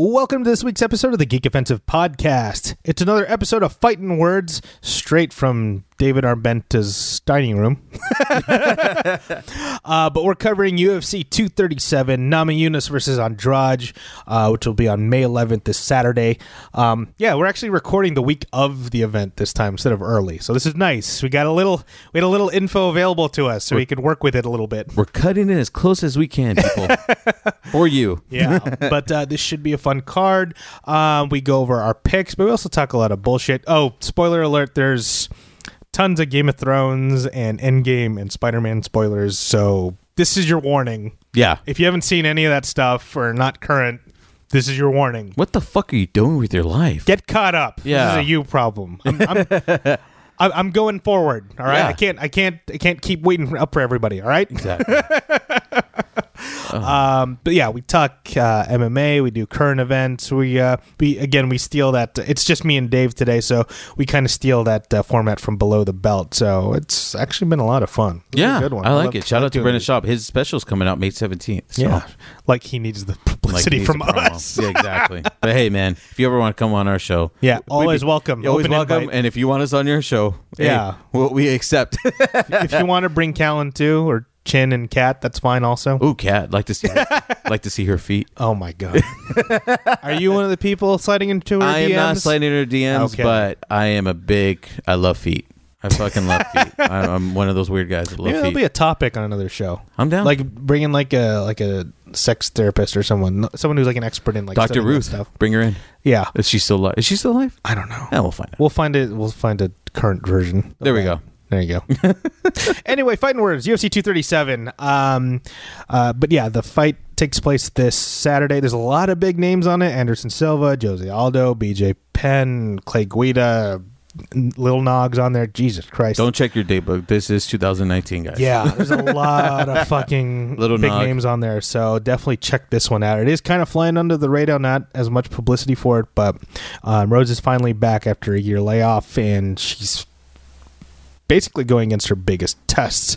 Welcome to this week's episode of the Geek Offensive Podcast. It's another episode of Fighting Words straight from David Armenta's dining room. uh, but we're covering UFC 237, Namajunas versus Andrade, uh, which will be on May 11th this Saturday. Um, yeah, we're actually recording the week of the event this time instead of early, so this is nice. We got a little, we had a little info available to us, so we could work with it a little bit. We're cutting it as close as we can, people. For you. yeah, but uh, this should be a fun card. Um, we go over our picks, but we also talk a lot of bullshit. Oh, spoiler alert! There's tons of Game of Thrones and Endgame and Spider-Man spoilers. So this is your warning. Yeah. If you haven't seen any of that stuff or not current, this is your warning. What the fuck are you doing with your life? Get caught up. Yeah. This is a you problem. I'm, I'm, I- I'm going forward. All right. Yeah. I can't. I can't. I can't keep waiting up for everybody. All right. exactly. Um, but yeah, we talk uh, MMA. We do current events. We uh, we again we steal that. It's just me and Dave today, so we kind of steal that uh, format from below the belt. So it's actually been a lot of fun. It was a yeah. good one. I like love- it. Shout out to doing Brendan it. Schaub. His special's coming out May 17th. So. Yeah, like he needs the Like, publicity needs from a us. Yeah, exactly. but hey, man, if you ever want to come on our show, Yeah, we'd always welcome. Always Open welcome. invite. And if you want us on your show, hey, Yeah. well, we accept. if you want to bring Callen too, or Chin and cat, that's fine also. Ooh, cat. Like to see. Her, like to see her feet. Oh my god, are you one of the people sliding into her I am not sliding her DMs, Okay. but I am a big. I love feet. I fucking love feet. I, I'm one of those weird guys that love Maybe that'll feet. be a topic on another show. I'm down. Like bringing like a like a sex therapist or someone, someone who's like an expert in like studying that Ruth. stuff. Bring her in. Yeah, Is she still alive? Is she still alive? I don't know. Yeah, we'll find out. We'll find it. We'll find a current version. of There we that. go. There you go. anyway, fighting words, UFC 237. Um, uh, but yeah, the fight takes place this Saturday. There's a lot of big names on it: Anderson Silva, Jose Aldo, BJ Penn, Clay Guida, Lil Nogs on there. Jesus Christ! Don't check your date book. This is 2019, guys. Yeah, there's a lot of fucking Little big nog. names on there, so definitely check this one out. It is kind of flying under the radar, not as much publicity for it, but um, Rose is finally back after a year layoff, and she's basically going against her biggest tests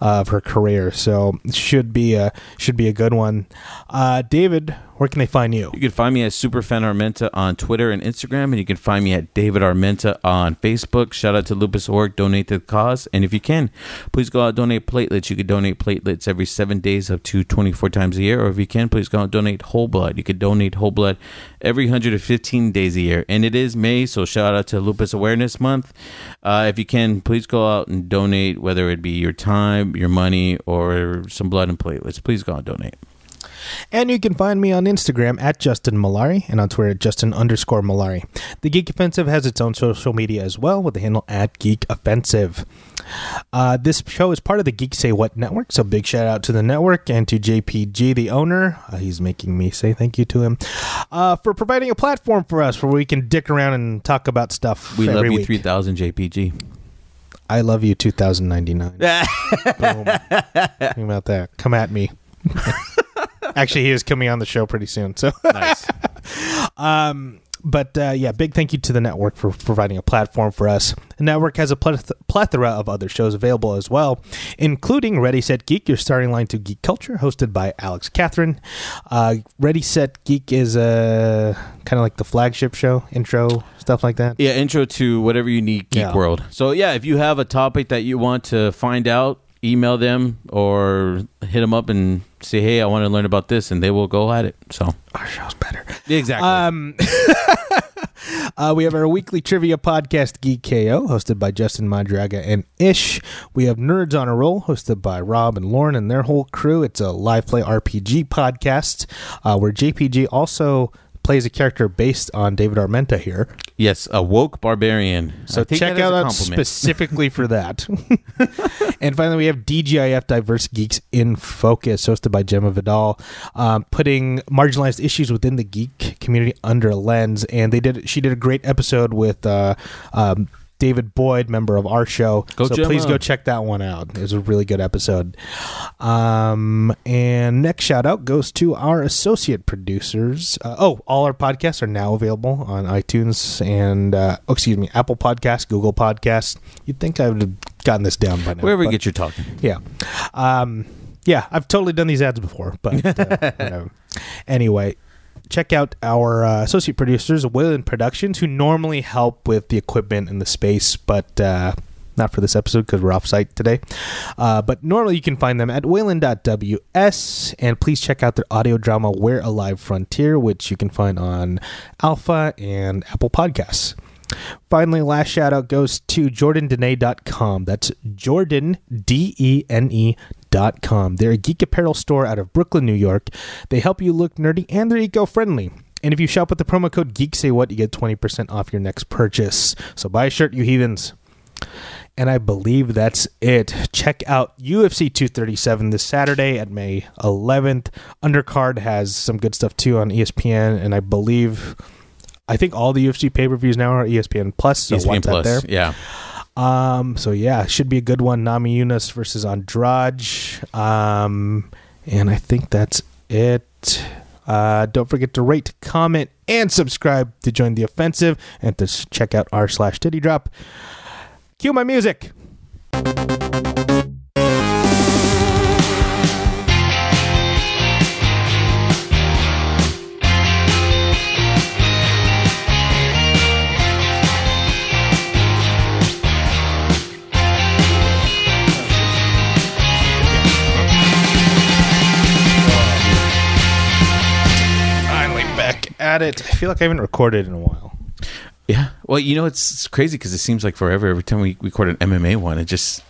of her career. So should be a should be a good one. Uh, David, where can they find you? You can find me at Superfan Armenta on Twitter and Instagram, and you can find me at David Armenta on Facebook. Shout out to Lupus Org, donate to the cause. And if you can, please go out and donate platelets. You can donate platelets every seven days up to 24 times a year. Or if you can, please go out and donate whole blood. You can donate whole blood every 115 days a year. And it is May, so shout out to Lupus Awareness Month. Uh, if you can, please go out and donate, whether it be your time, your money, or some blood and platelets. Please go out and donate. And you can find me on Instagram at Justin Mallari and on Twitter at Justin underscore Mallari. The Geek Offensive has its own social media as well with the handle at Geek Offensive. Uh, this show is part of the Geek Say What network, so big shout out to the network and to JPG, the owner. Uh, he's making me say thank you to him uh, for providing a platform for us where we can dick around and talk about stuff. We love you, week. 3000 JPG. I love you, 2099. Boom. Think about that. Come at me. Actually, he is coming on the show pretty soon. So, nice. um, but uh, yeah, big thank you to the network for providing a platform for us. The network has a plethora of other shows available as well, including Ready Set Geek, your starting line to geek culture, hosted by Alex Catherine. Uh, Ready Set Geek is uh, kind of like the flagship show, intro stuff like that. Yeah, intro to whatever you need, Geek Yeah. World. So yeah, if you have a topic that you want to find out, email them or hit them up and say, "Hey, I want to learn about this," and they will go at it. So Our show's better. exactly. Um, uh, we have our weekly trivia podcast, Geek KO, hosted by Justin Madraga and Ish. We have Nerds on a Roll, hosted by Rob and Lauren and their whole crew. It's a live play RPG podcast uh, where JPG also plays a character based on David Armenta here. yes, a woke barbarian. So check that out that specifically for that. and finally, we have DGIF Diverse Geeks in Focus, hosted by Gemma Vidal, um, putting marginalized issues within the geek community under a lens. And they did. She did a great episode with. Uh, um, David Boyd, member of our show. Go so please go check that one out. It was a really good episode. Um, and next shout out goes to our associate producers. Uh, oh, all our podcasts are now available on iTunes and, uh, oh, excuse me, Apple Podcasts, Google Podcasts. You'd think I would have gotten this down by now. Wherever you get your talking. yeah. Um, yeah, I've totally done these ads before, but uh. Anyway, check out our uh, associate producers, Wayland Productions, who normally help with the equipment and the space, but uh, not for this episode because we're off site today. Uh, but normally you can find them at wayland.ws, and please check out their audio drama, We're Alive Frontier, which you can find on Alpha and Apple Podcasts. Finally, last shout out goes to jordandene.com. That's Jordan, D E N E. They're a geek apparel store out of Brooklyn, New York. They help you look nerdy and they're eco friendly. And if you shop with the promo code Geek Say What, you get 20% off your next purchase. So buy a shirt, you heathens. And I believe that's it. Check out UFC 237 this Saturday at May 11th. Undercard has some good stuff too on ESPN, and I believe, I think all the UFC pay per views now are ESPN Plus. So ESPN Plus. there. Yeah. Um, so yeah, should be a good one. Namajunas versus Andrade. Um, and I think that's it. Uh, don't forget to rate, comment, and subscribe to join the offensive and to check out r slash titty drop. Cue my music. At it. I feel like I haven't recorded in a while. Yeah. Well, you know, it's, it's crazy because it seems like forever. Every time we record an MMA one, it just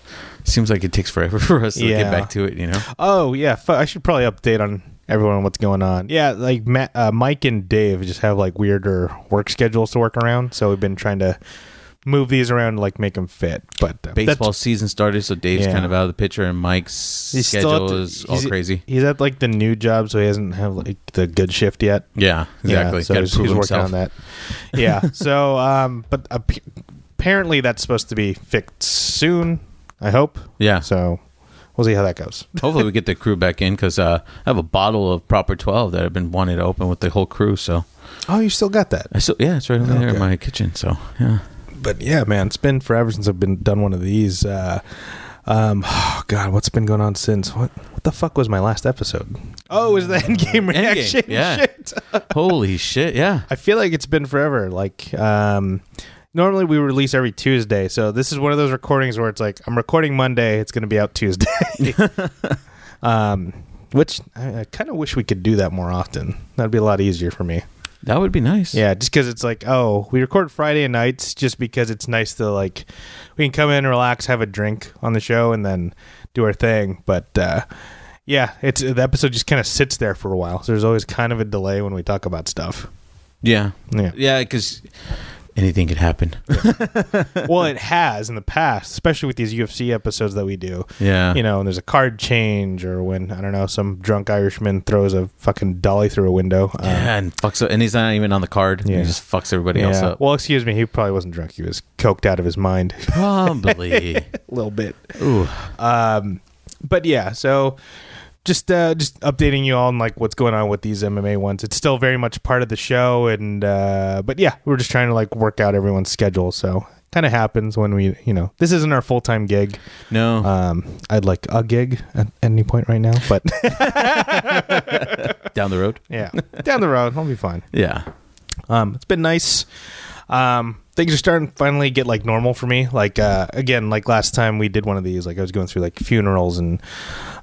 seems like it takes forever for us to Yeah. get back to it, you know? Oh yeah, fu- I should probably update on everyone on what's going on. Yeah, like Matt, uh, Mike and Dave just have like weirder work schedules to work around, so we've been trying to move these around to like make them fit. But uh, Baseball season started, so Dave's Yeah. kind of out of the picture, and Mike's He's still schedule at the- is all he's- crazy. He's at like the new job, so he hasn't have like the good shift yet. Yeah, exactly. Yeah, so Gotta he's, prove he's working himself. on that. Yeah. so, um, but ap- apparently that's supposed to be fixed soon. I hope. Yeah. So we'll see how that goes. Hopefully, we get the crew back in because uh, I have a bottle of Proper 12 that I've been wanting to open with the whole crew. So, Oh, you still got that? I still, yeah, it's right over there in Okay. my kitchen. So, yeah. But yeah, man, it's been forever since I've been done one of these. Uh, um, oh God, what's been going on since? What what the fuck was my last episode? Oh, it was the Endgame reaction. yeah. Shit. Holy shit. Yeah. I feel like it's been forever. Like, um, normally we release every Tuesday, so this is one of those recordings where it's like I'm recording Monday, it's going to be out Tuesday. um, which I, I kind of wish we could do that more often. That'd be a lot easier for me. That would be nice. Yeah, just because it's like, oh, we record Friday nights just because it's nice to like, we can come in, relax, have a drink on the show, and then do our thing. But uh, yeah, it's the episode just kind of sits there for a while. So there's always kind of a delay when we talk about stuff. Yeah. Yeah. Yeah, because anything could happen. well, it has in the past, especially with these UFC episodes that we do. Yeah. You know, and there's a card change, or when I don't know, some drunk Irishman throws a fucking dolly through a window. Um, yeah, and fucks and he's not even on the card. Yeah. He just fucks everybody else up. Well, excuse me, he probably wasn't drunk. He was coked out of his mind Probably. a little bit. Ooh. Um, but yeah, so just uh, just updating you all on like what's going on with these MMA ones. It's still very much part of the show, and uh, but yeah, we're just trying to like work out everyone's schedule. So kind of happens when we, you know, this isn't our full time gig. No. Um, I'd like a gig at any point right now, but Down the road. yeah, down the road, I'll be fine. Yeah. Um, it's been nice. Um, things are starting to finally get like normal for me. Like uh, again, like last time we did one of these, like I was going through like funerals and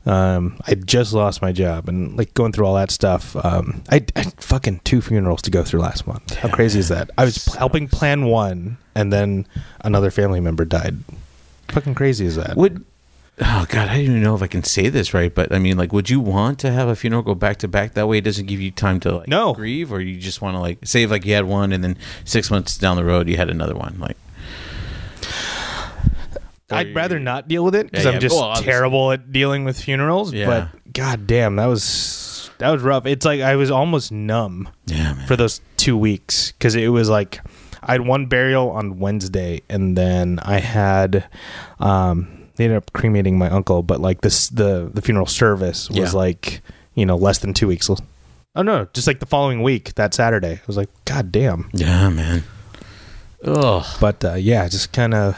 um, I just lost my job and like going through all that stuff. Um, I, I had fucking two funerals to go through last month. How crazy is that? I was helping plan one and then another family member died. Fucking crazy is that? Would oh god, I don't even know if I can say this right, but I mean, like, would you want to have a funeral go back to back? That way, it doesn't give you time to like No. grieve, or you just want to like save like you had one and then six months down the road you had another one, like. I'd rather not deal with it because Yeah, I'm just Well, terrible at dealing with funerals. Yeah. But god damn, that was that was rough. It's like I was almost numb Yeah, man. for those two weeks because it was like I had one burial on Wednesday and then I had um they ended up cremating my uncle, but like this the the funeral service was Yeah. like you know less than two weeks. Oh no, just like the following week, that Saturday. I was like, God damn. yeah, man. Ugh. But uh, yeah, just kind of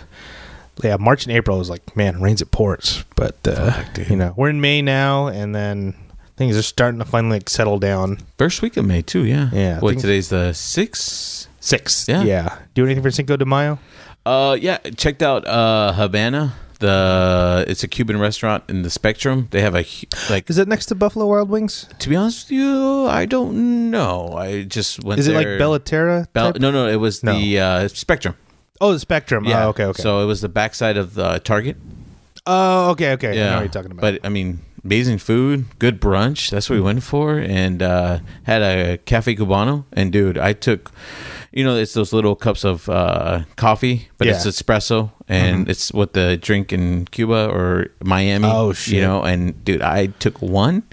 yeah. March and April was like, man, rains at ports, But uh, Fuck, you know, we're in May now, and then things are starting to finally like settle down. First week of May too. Yeah. Yeah, What today's the sixth. Six. Yeah. Yeah. Do anything for Cinco de Mayo? Uh, yeah. Checked out uh Havana. The it's a Cuban restaurant in the Spectrum. They have a like. Is it next to Buffalo Wild Wings? To be honest with you, I don't know. I just went. Is it like there- Bellaterra? Bell- no, no, it was No. the uh, Spectrum. Oh, the Spectrum. Yeah. Oh, okay, okay. So it was the backside of the Target. oh, okay, okay. I know Yeah, what you're talking about. But I mean, amazing food, good brunch. That's what we went for, and uh, had a cafe cubano. And dude, I took, you know, it's those little cups of uh, coffee, but it's espresso, and it's what the drink in Cuba or Miami. Oh, shit! You know, and dude, I took one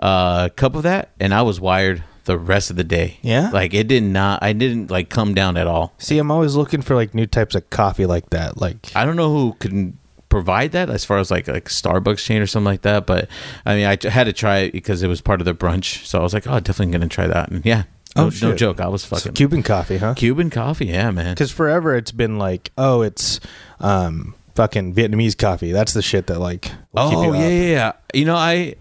uh, cup of that, and I was wired the rest of the day. Yeah? like it did not. I didn't like come down at all. See, I'm always looking for like new types of coffee like that. Like, I don't know who can provide that as far as like like Starbucks chain or something like that. But I mean, I had to try it because it was part of the brunch. So I was like, oh, definitely gonna try that. And yeah, Oh, no shit. joke, I was so fucking Cuban coffee, huh? Cuban coffee. Yeah, man. Because forever it's been like, oh, it's um, fucking Vietnamese coffee. That's the shit that like. Oh yeah, yeah, yeah. You know, I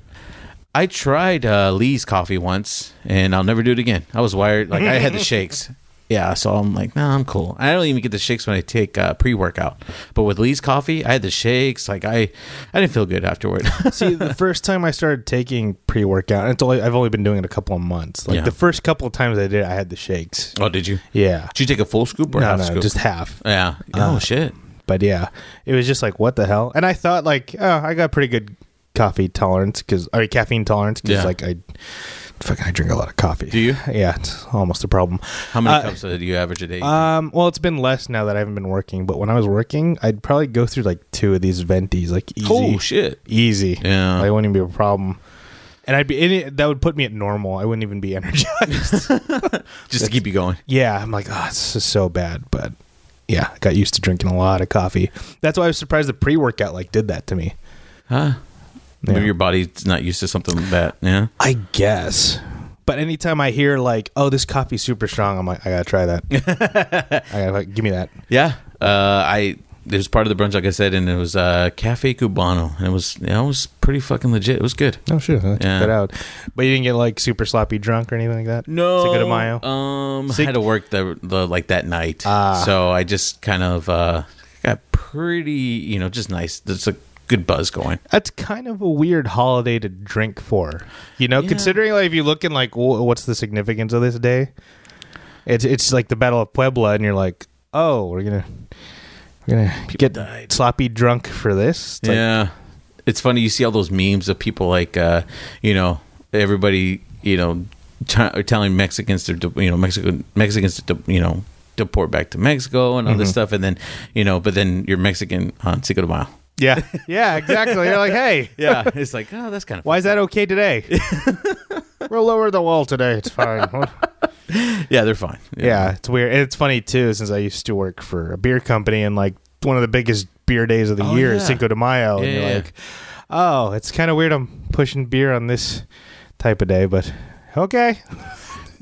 I tried uh, Lee's coffee once, and I'll never do it again. I was wired like I had the shakes. Yeah, so I'm like, nah, I'm cool. I don't even get the shakes when I take uh, pre workout, but with Lee's coffee, I had the shakes. Like I, I didn't feel good afterward. See, the first time I started taking pre workout, it's only I've only been doing it a couple of months. Like Yeah. the first couple of times I did, it, I had the shakes. oh, did you? Yeah. Did you take a full scoop or No, half no, scoop? just half. yeah. Oh Uh, shit. But yeah, it was just like, what the hell? And I thought like, oh, I got pretty good coffee tolerance because, I mean, caffeine tolerance because Yeah. like I, fucking, I drink a lot of coffee. Do you? Yeah, it's almost a problem. How many Uh, cups uh, do you average a day? Um, well, it's been less now that I haven't been working. But when I was working, I'd probably go through like two of these ventis, like easy, oh shit. easy. Yeah. Like, it wouldn't even be a problem. And I'd be in it. That would put me at normal. I wouldn't even be energized. just to keep you going. yeah, I'm like, oh, this is so bad. But yeah, I got used to drinking a lot of coffee. That's why I was surprised the pre-workout like did that to me. Huh? Yeah. Maybe your body's not used to something like that. Yeah. I guess. But anytime I hear like, oh, this coffee's super strong, I'm like, I gotta try that. I gotta give me that. Yeah. Uh, I it was part of the brunch, like I said, and it was uh, Cafe Cubano, and it was you know, it was pretty fucking legit. It was good. Oh sure, I'll check Yeah. that out. But you didn't get like super sloppy drunk or anything like that. No, Cinco de Mayo. Um, I had to work the the like that night, Ah. so I just kind of uh got pretty, you know, just nice. There's a good buzz going. That's kind of a weird holiday to drink for. You know, Yeah. considering like if you looking like what's the significance of this day? It's it's like the Battle of Puebla, and you're like, oh, we're gonna we're gonna get died. sloppy drunk for this. It's like, yeah, it's funny. You see all those memes of people like, uh, you know, everybody, you know, t- telling Mexicans to, you know, Mexican Mexicans to, you know, deport back to Mexico and all this stuff, and then, you know, but then you're Mexican on Cinco de Mayo. Yeah, yeah, exactly. You're like, hey, Yeah, it's like, oh, that's kind of why is that okay today? we'll lower the wall today. It's fine. Yeah, they're fine. yeah, it's weird. And it's funny too, since I used to work for a beer company, and like one of the biggest beer days of the Oh, year is yeah. Cinco de Mayo, and Yeah, you're yeah. like, oh, it's kind of weird. I'm pushing beer on this type of day, but okay.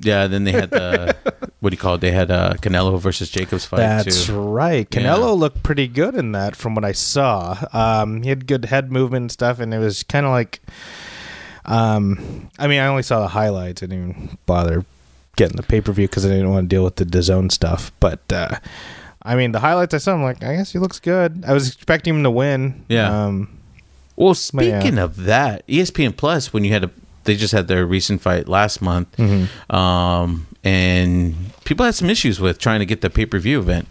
Yeah, then they had the what do you call it? They had uh, Canelo versus Jacobs fight That's too. right. Yeah. Canelo looked pretty good in that, from what I saw. Um, he had good head movement and stuff, and it was kind of like, um, I mean, I only saw the highlights. I didn't even bother getting the pay per view because I didn't want to deal with the DAZN stuff. But uh, I mean, the highlights I saw, I'm like, I guess he looks good. I was expecting him to win. Yeah. Um, Well, But yeah. speaking of that, ESPN Plus when you had a they just had their recent fight last month, Mm-hmm. um, and people had some issues with trying to get the pay per view event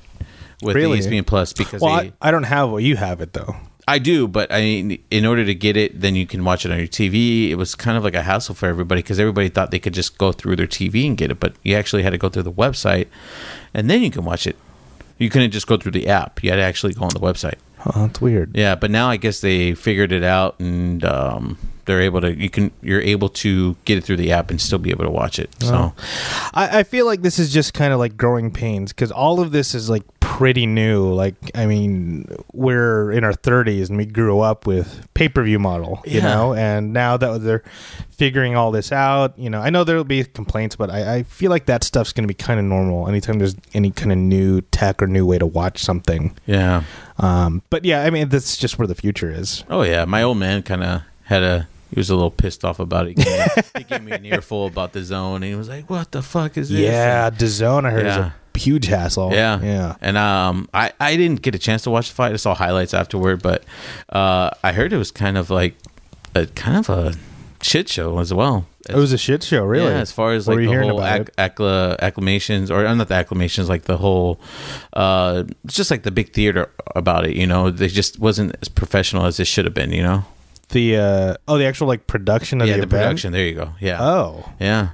with Really? the ESPN Plus because well, they, I, I don't have what you have it though. I do, but I mean, in order to get it, then you can watch it on your TV. It was kind of like a hassle for everybody because everybody thought they could just go through their TV and get it, but you actually had to go through the website, and then you can watch it. You couldn't just go through the app; you had to actually go on the website. Oh, that's weird. Yeah, but now I guess they figured it out, and um, they're able to. You can you're able to get it through the app and still be able to watch it. So I, I feel like this is just kind of like growing pains because all of this is like pretty new. Like, I mean, we're in our 30s and we grew up with pay per view model, you Yeah. know, and now that they're figuring all this out, you know, I know there will be complaints, but I, I feel like that stuff's going to be kind of normal anytime there's any kind of new tech or new way to watch something. yeah. Um, but yeah, I mean, that's just where the future is. Oh yeah, my old man kind of had a he was a little pissed off about it. He gave me, he gave me an earful about DAZN, and he was like, "What the fuck is this?" Yeah, DAZN I heard Yeah. is a huge hassle. Yeah, yeah. And um, I I didn't get a chance to watch the fight. I saw highlights afterward, but uh, I heard it was kind of like a kind of a shit show as well. It was a shit show, really. Yeah, as far as like the whole acc- accla- acclamations, or uh, not the acclamations, like the whole, uh, it's just like the big theater about it. You know, they just wasn't as professional as it should have been. You know, the uh, oh, the actual like production of yeah, the, the, event? production. There you go. Yeah, Oh, yeah.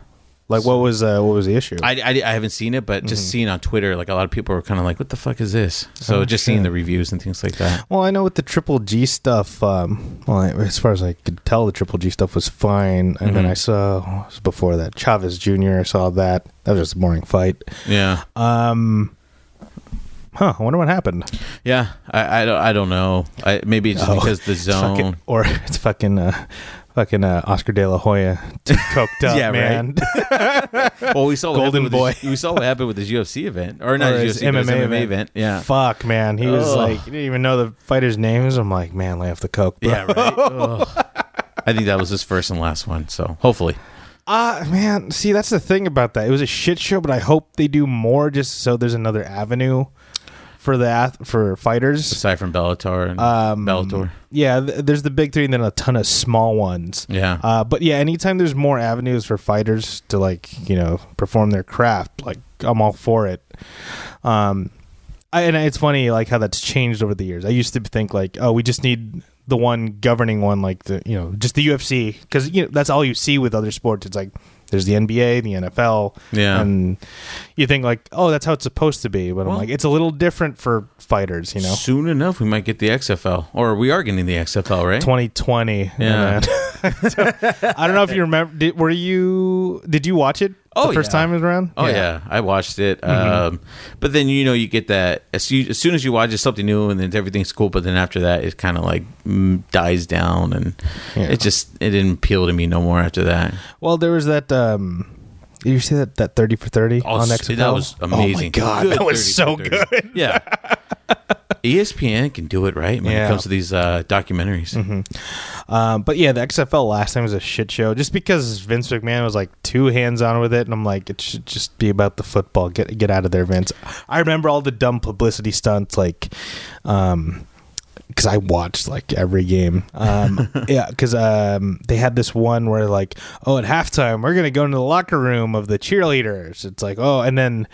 like what was uh, what was the issue? I, I, I haven't seen it, but just Mm-hmm. seeing on Twitter, like a lot of people were kind of like, "What the fuck is this?" So Oh, just seeing the reviews and things like that. Well, I know with the Triple G stuff. Um, well, as far as I could tell, the Triple G stuff was fine, and then Mhm. I saw was before that Chavez Jr. I saw that. That was just a boring fight. Yeah, Um, huh? I wonder what happened. yeah. I, I don't I don't know. I, maybe it's just Oh, because the zone. fucking, or it's fucking uh, fucking uh, Oscar De La Hoya coked up, Yeah, man. well, we saw what Golden Boy. his- we saw what happened with his UFC event, or not Or his his UFC, but his MMA MMA event. event. Yeah, Fuck, man. He was like, he didn't even know the fighters' names. I'm like, man, lay off the coke. Bro. yeah, right. I think that was his first and last one. So hopefully, Ah, man. See, that's the thing about that. It was a shit show, but I hope they do more just so there's another avenue for the ath- for fighters. aside from Bellator and Um, Bellator, Yeah, th- there's the big three and then a ton of small ones. yeah, Uh, but yeah, anytime there's more avenues for fighters to like, you know, perform their craft, like I'm all for it. Um, I, and it's funny like how that's changed over the years. I used to think like, oh, we just need the one governing one, like the you know, just the UFC, because you know that's all you see with other sports. It's like there's the NBA, the NFL, Yeah. and you think like, oh, that's how it's supposed to be. But I'm like, it's a little different for fighters, you know. Soon enough, we might get the XFL, or we are getting the XFL, right? 2020. Yeah. then- I don't know if you remember. Did, were you? Did you watch it Oh, the first yeah. time it was around? Oh yeah. I watched it. Mm-hmm. Um, but then you know you get that as, you, as soon as you watch it, something new, and then everything's cool. But then after that, it kind of like dies down, and Yeah. it just it didn't appeal to me no more after that. Well, there was that. um Did you see that that thirty for thirty Oh, on XFL? that was amazing. Oh my god, Good that was so good. Yeah. ESPN can do it right when Yeah. it comes to these uh, documentaries. Um, but yeah, the XFL last time was a shit show, just because Vince McMahon was like too hands on with it, and I'm like, it should just be about the football. Get get out of there, Vince. I remember all the dumb publicity stunts, like, um, because I watched like every game. Um, yeah, because um, they had this one where like, oh, at halftime we're gonna go into the locker room of the cheerleaders. It's like, oh, and then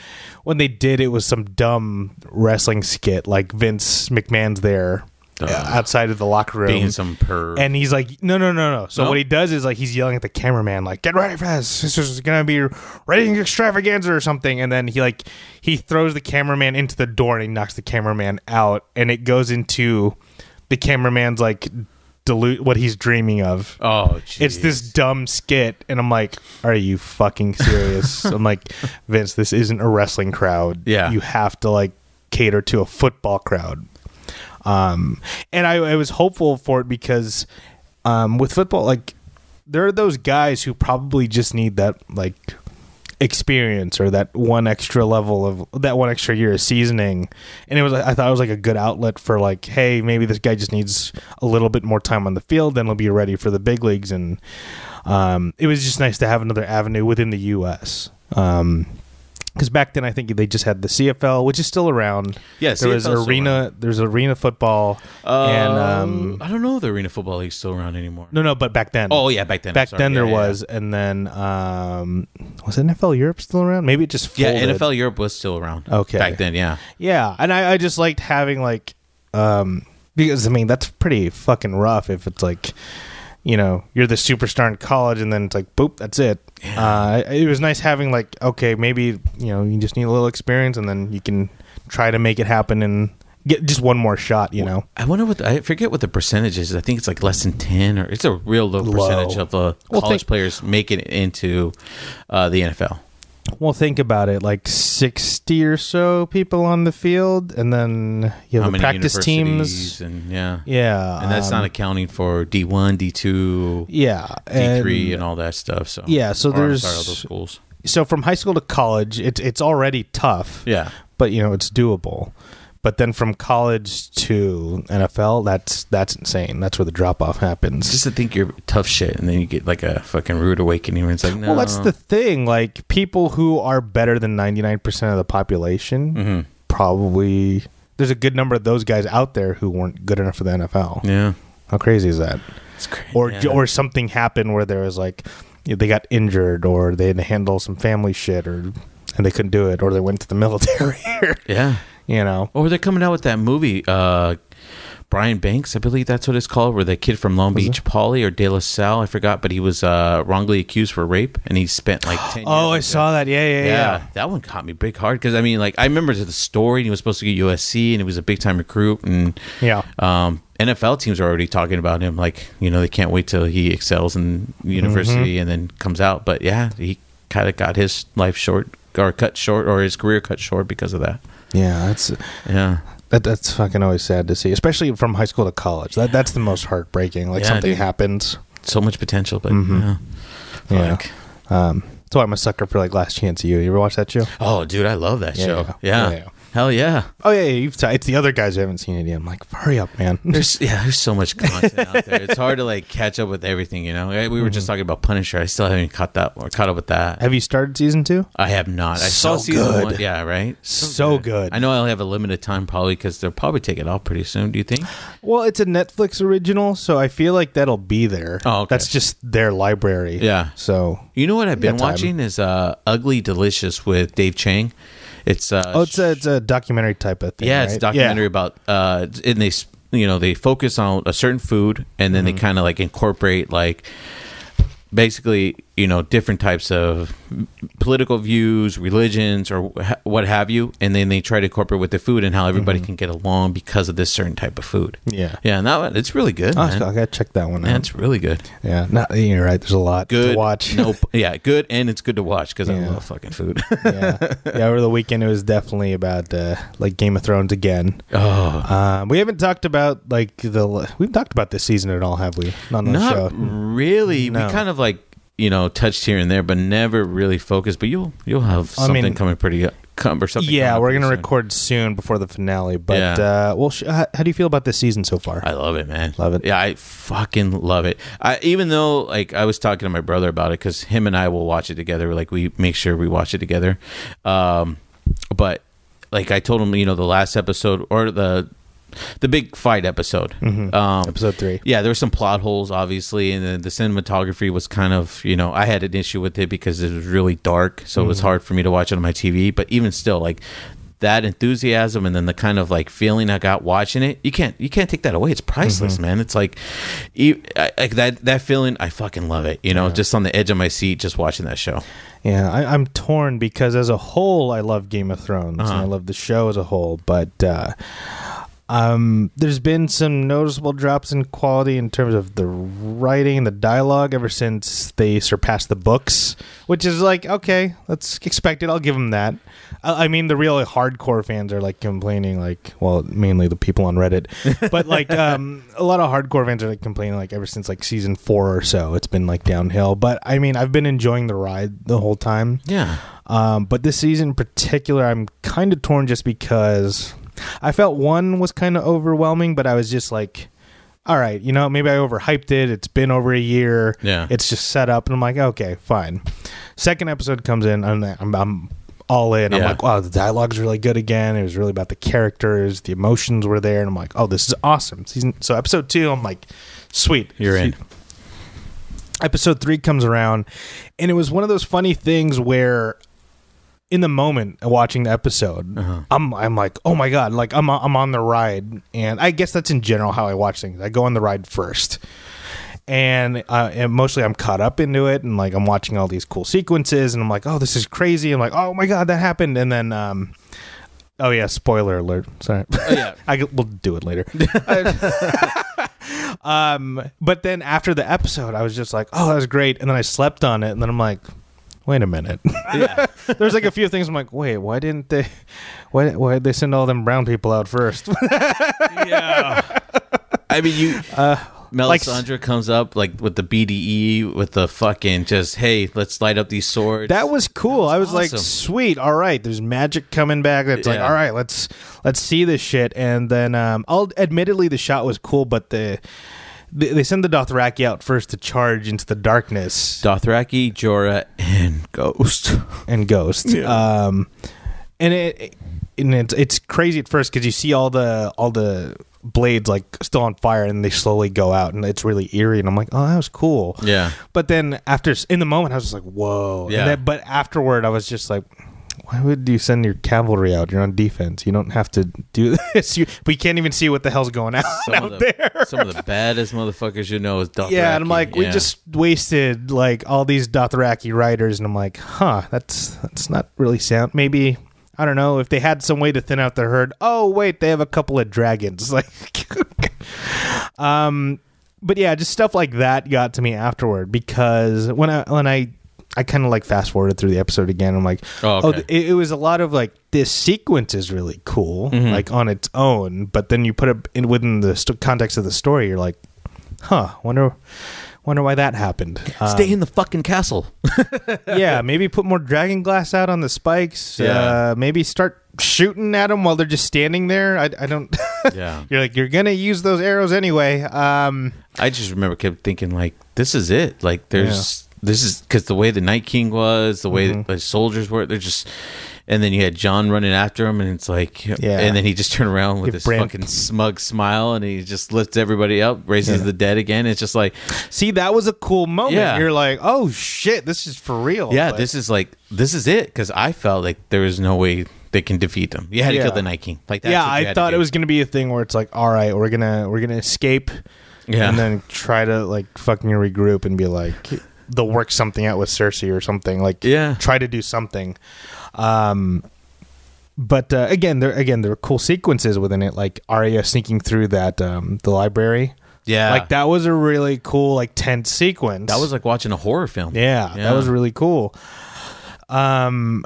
when they did, it was some dumb wrestling skit, like Vince McMahon's there. Uh, outside of the locker room Being some per and he's like, no, no, no, no. So No? what he does is like he's yelling at the cameraman, like, get ready for this. This is gonna be rating extravaganza or something. And then he like he throws the cameraman into the door and he knocks the cameraman out, and it goes into the cameraman's like dilute what he's dreaming of. oh, It's this dumb skit, and I'm like, "Are you fucking serious?" I'm like, "Vince, this isn't a wrestling crowd. Yeah. you have to like cater to a football crowd." Um, and I, I was hopeful for it because, um, with football, like there are those guys who probably just need that like experience or that one extra level of that one extra year of seasoning. And it was i thought it was like a good outlet for like hey maybe this guy just needs a little bit more time on the field then he'll be ready for the big leagues. And um, it was just nice to have another avenue within the us um, because back then I think they just had the CFL, which is still around. Yeah, there was CFL 's still arena. There's arena football, and Um, um, I don't know if the Arena Football League's still around anymore. no, no, but back then, Oh yeah, back then. Back then Yeah, there yeah, was, and then um, was NFL Europe still around? Maybe it just Yeah. NFL Europe was still around. Okay. back then. Yeah, Yeah, and I, I just liked having like, um, because I mean that's pretty fucking rough if it's like, you know, you're the superstar in college and then it's like, boop, that's it. Uh, it was nice having like, okay, maybe you know you just need a little experience and then you can try to make it happen and get just one more shot. You know, I wonder what the, I forget what the percentage is. I think it's like less than ten, or it's a real low, Low. percentage of the Well, college think- players making it into uh, the NFL. Well, think about it, like sixty or so people on the field, and then you have the practice teams. and yeah, Yeah, and that's um, not accounting for D one, D two, yeah, D three, and- all that stuff. So Yeah, so Or, there's- sorry, all those schools. so from high school to college, it's it's already tough. Yeah, but you know it's doable. But then from college to NFL, that's that's insane. That's where the drop off happens. Just to think you're tough shit, and then you get like a fucking rude awakening where it's like, no. Well, that's the thing. Like people who are better than ninety nine percent of the population, Mhm. probably there's a good number of those guys out there who weren't good enough for the NFL. Yeah. How crazy is that? It's crazy. Or yeah. or something happened where there was like you know, they got injured, or they had to handle some family shit, or and they couldn't do it, or they went to the military. yeah. You know, Or they're coming out with that movie, uh, Brian Banks, I believe that's what it's called, where the kid from Long Was Beach, Poly or De La Salle, I forgot, but he was uh, wrongly accused for rape, and he spent like ten. Oh, I saw that. Yeah, yeah, Yeah, yeah. that one caught me big hard because I mean, like, I remember the story. And he was supposed to get USC, and he was a big time recruit, and Yeah. um, NFL teams are already talking about him. Like, you know, they can't wait till he excels in university Mm-hmm. and then comes out. But yeah, he kind of got his life short or cut short, or his career cut short because of that. Yeah, that's Yeah, that, that's fucking always sad to see, especially from high school to college. That that's the most heartbreaking. Like Yeah, something dude. happens. so much potential, but mm-hmm. yeah. Yeah. Fuck. Um, that's why I'm a sucker for like Last Chance of You. You ever watch that show? Oh, dude, I love that Yeah, show. yeah. Yeah. Hell yeah. Oh yeah, yeah you've t- it's the other guys who haven't seen it yet. I'm like, hurry up, man. There's yeah, there's so much content out there. It's hard to like catch up with everything, you know. We were just Mm-hmm. talking about Punisher. I still haven't caught that or caught up with that. Have you started season two? I have not. I So saw season good. one. Yeah, right. So good. I know I'll have a limited time probably because they'll probably take it off pretty soon. Do you think? Well, it's a Netflix original, so I feel like that'll be there. Oh, okay. That's just their library. Yeah. So You know what I've been watching is uh, Ugly Delicious with Dave Chang. It's uh, oh, it's a it's a documentary type of thing. yeah, it's a right? documentary about uh, and they you know they focus on a certain food and then Mm-hmm. they kind of like incorporate like basically you know different types of political views religions or what have you and then they try to incorporate with the food and how everybody can get along because of this certain type of food Yeah. yeah and that one, it's really good Oh. I gotta check that one out. it's really good Yeah, not, you're right. There's a lot good to watch. no yeah good and it's good to watch because i love fucking food yeah, yeah. Over the weekend, it was definitely about uh, like Game of Thrones again. oh Um, we haven't talked about like the we've talked about this season at all, have we? Not on the Not show. really. No. We kind of like you know touched here and there, but never really focused. But you'll you'll have I something mean- coming pretty come or something. Yeah, we're gonna soon. record soon before the finale. But Yeah. uh, well, sh- how, how do you feel about this season so far? I love it, man. Love it. Yeah, I fucking love it. I, even though, like, I was talking to my brother about it because him and I will watch it together. Like, we make sure we watch it together. Um, but like, I told him, you know, the last episode or the the big fight episode. Mhm. Um, Episode three. yeah, there were some plot holes, obviously, and then the cinematography was kind of, you know, I had an issue with it because it was really dark, so it was hard for me to watch it on my TV. But even still, like that enthusiasm and then the kind of like feeling I got watching it, you can't you can't take that away. It's priceless, man. It's like, e- I- like that that feeling. I fucking love it. You know, just on the edge of my seat, just watching that show. Yeah, I, I'm torn because as a whole, I love Game of Thrones Uh-huh. I love the show as a whole, but uh, um, there's been some noticeable drops in quality in terms of the writing and the dialogue ever since they surpassed the books, which is like okay, that's expected. I'll give them that. I, I mean, the real hardcore fans are like complaining, like well, mainly the people on Reddit, but like um, a lot of hardcore fans are like complaining, like ever since like season four or so, it's been like downhill. But I mean, I've been enjoying the ride the whole time. Yeah, Um, but this season in particular, I'm kind of torn just because I felt one was kind of overwhelming, but I was just like, all right, you know, maybe I overhyped it. It's been over a year. Yeah. It's just set up. And I'm like, okay, fine. Second episode comes in, and I'm, I'm all in. I'm Yeah. like, wow, the dialogue's really good again. It was really about the characters. The emotions were there. And I'm like, oh, this is awesome. Season So episode two, I'm like, sweet. you're in. episode three comes around and it was one of those funny things where in the moment watching the episode Uh-huh. i'm i'm like oh my god like i'm i'm on the ride. And i guess that's in general how i watch things. I go on the ride first. And, uh, and mostly i'm caught up into it and like i'm watching all these cool sequences and i'm like oh this is crazy. I'm like oh my god that happened. And then um oh yeah spoiler alert. Sorry. Oh, yeah. I we'll do it later. um, but then after the episode, I was just like, "Oh, that was great," and then I slept on it, and then I'm like, "Wait a minute." yeah. There's like a few things I'm like, "Wait, why didn't they? Why why did they send all them brown people out first? yeah. I mean, you. uh, Like- Melisandre comes up like with the BDE with the fucking just hey, let's light up these swords. That was cool. I was like, sweet. All right, there's magic coming back. It's like, all right, let's let's see this shit. And then, um, I'll admittedly the shot was cool, but the they, they send the Dothraki out first to charge into the darkness Dothraki, Jorah, and Ghost. and Ghost. Um, and it and it's it's crazy at first because you see all the all the blades like still on fire and they slowly go out and it's really eerie and I'm like, oh, that was cool. Yeah. But then after in the moment, I was just like, "Whoa!" And Yeah. then- but afterward, I was just like, "Why would you send your cavalry out? You're on defense. You don't have to do this. You, we can't even see what the hell's going on Some out of the there." some of the baddest motherfuckers you know is Dothraki. yeah, and I'm like, we just wasted like all these Dothraki riders, and I'm like, "Huh, that's that's not really sound. Maybe." I don't know if they had some way to thin out their herd. Oh wait, they have a couple of dragons. Like, um, but yeah, just stuff like that got to me afterward because when I when I I kind of like fast forwarded through the episode again. I'm like, Oh, oh, it, it was a lot of like this sequence is really cool, Mm-hmm. like on its own. But then you put it in within the st- context of the story, you're like, huh, wonder wonder why that happened. stay Um, in the fucking castle. yeah, maybe put more dragon glass out on the spikes. Yeah. Uh, maybe start shooting at them while they're just standing there. I, I don't. yeah. you're like you're gonna use those arrows anyway. Um, I just remember kept thinking like this is it. Like there's this is because the way the Night King was, the way Mm-hmm. the soldiers were, they're just. And then you had Jon running after him, and it's like, Yeah. And then he just turned around with Give this fucking smug smile, and he just lifts everybody up, raises Yeah. the dead again. It's just like, see, that was a cool moment. Yeah. You're like, oh shit, this is for real. yeah, But- this is like this is it because I felt like there was no way they can defeat them. You had to Yeah. kill the Night King. Like that's yeah, I thought it was gonna be a thing where it's like, all right, we're gonna we're gonna escape, Yeah. and then try to like fucking regroup and be like, they'll work something out with Cersei or something. Like, Yeah. try to do something. Um, but uh, again, there again there are cool sequences within it, like Arya sneaking through that um the library. yeah, Like that was a really cool, like tense sequence. That was like watching a horror film. Yeah, Yeah. that was really cool. Um,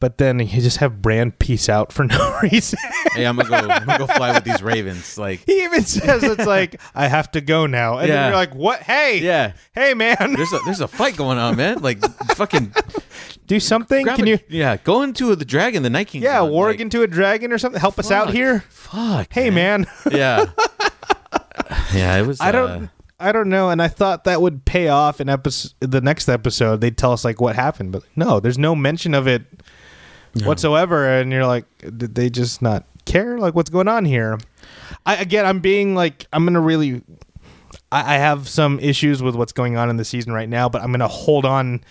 but then you just have Bran peace out for no reason. Hey, I'm gonna go. I'm gonna go fly with these ravens. Like, he even says it's like I have to go now, and Yeah. then you're like, "What? Hey, yeah, hey, man, there's a there's a fight going on, man. Like, fucking do something. grab Can a- you? Yeah, go into the dragon, the Night King. Yeah, warg like, into a dragon or something. Help us out here. Fuck. Hey, man. Yeah. yeah, it was. I uh, don't. I don't know, and I thought that would pay off in episode the next episode. They'd tell us like what happened, but no, there's no mention of it whatsoever, and you're like, did they just not care? Like, what's going on here? I again, I'm being like, I'm gonna really. I, I have some issues with what's going on in the season right now, but I'm gonna hold on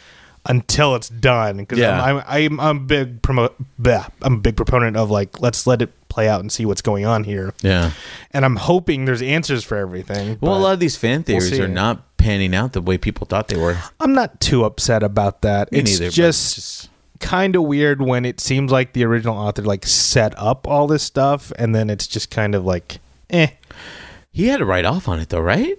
until it's done because Yeah. I'm, I'm I'm I'm a big promo bleh, I'm a big proponent of like let's let it play out and see what's going on here, Yeah. and I'm hoping there's answers for everything. Well, a lot of these fan theories see. are not panning out the way people thought they were. I'm not too upset about that. Me it's neither, just, it's kind of weird when it seems like the original author like set up all this stuff and then it's just kind of like eh. He had to write off on it though, right?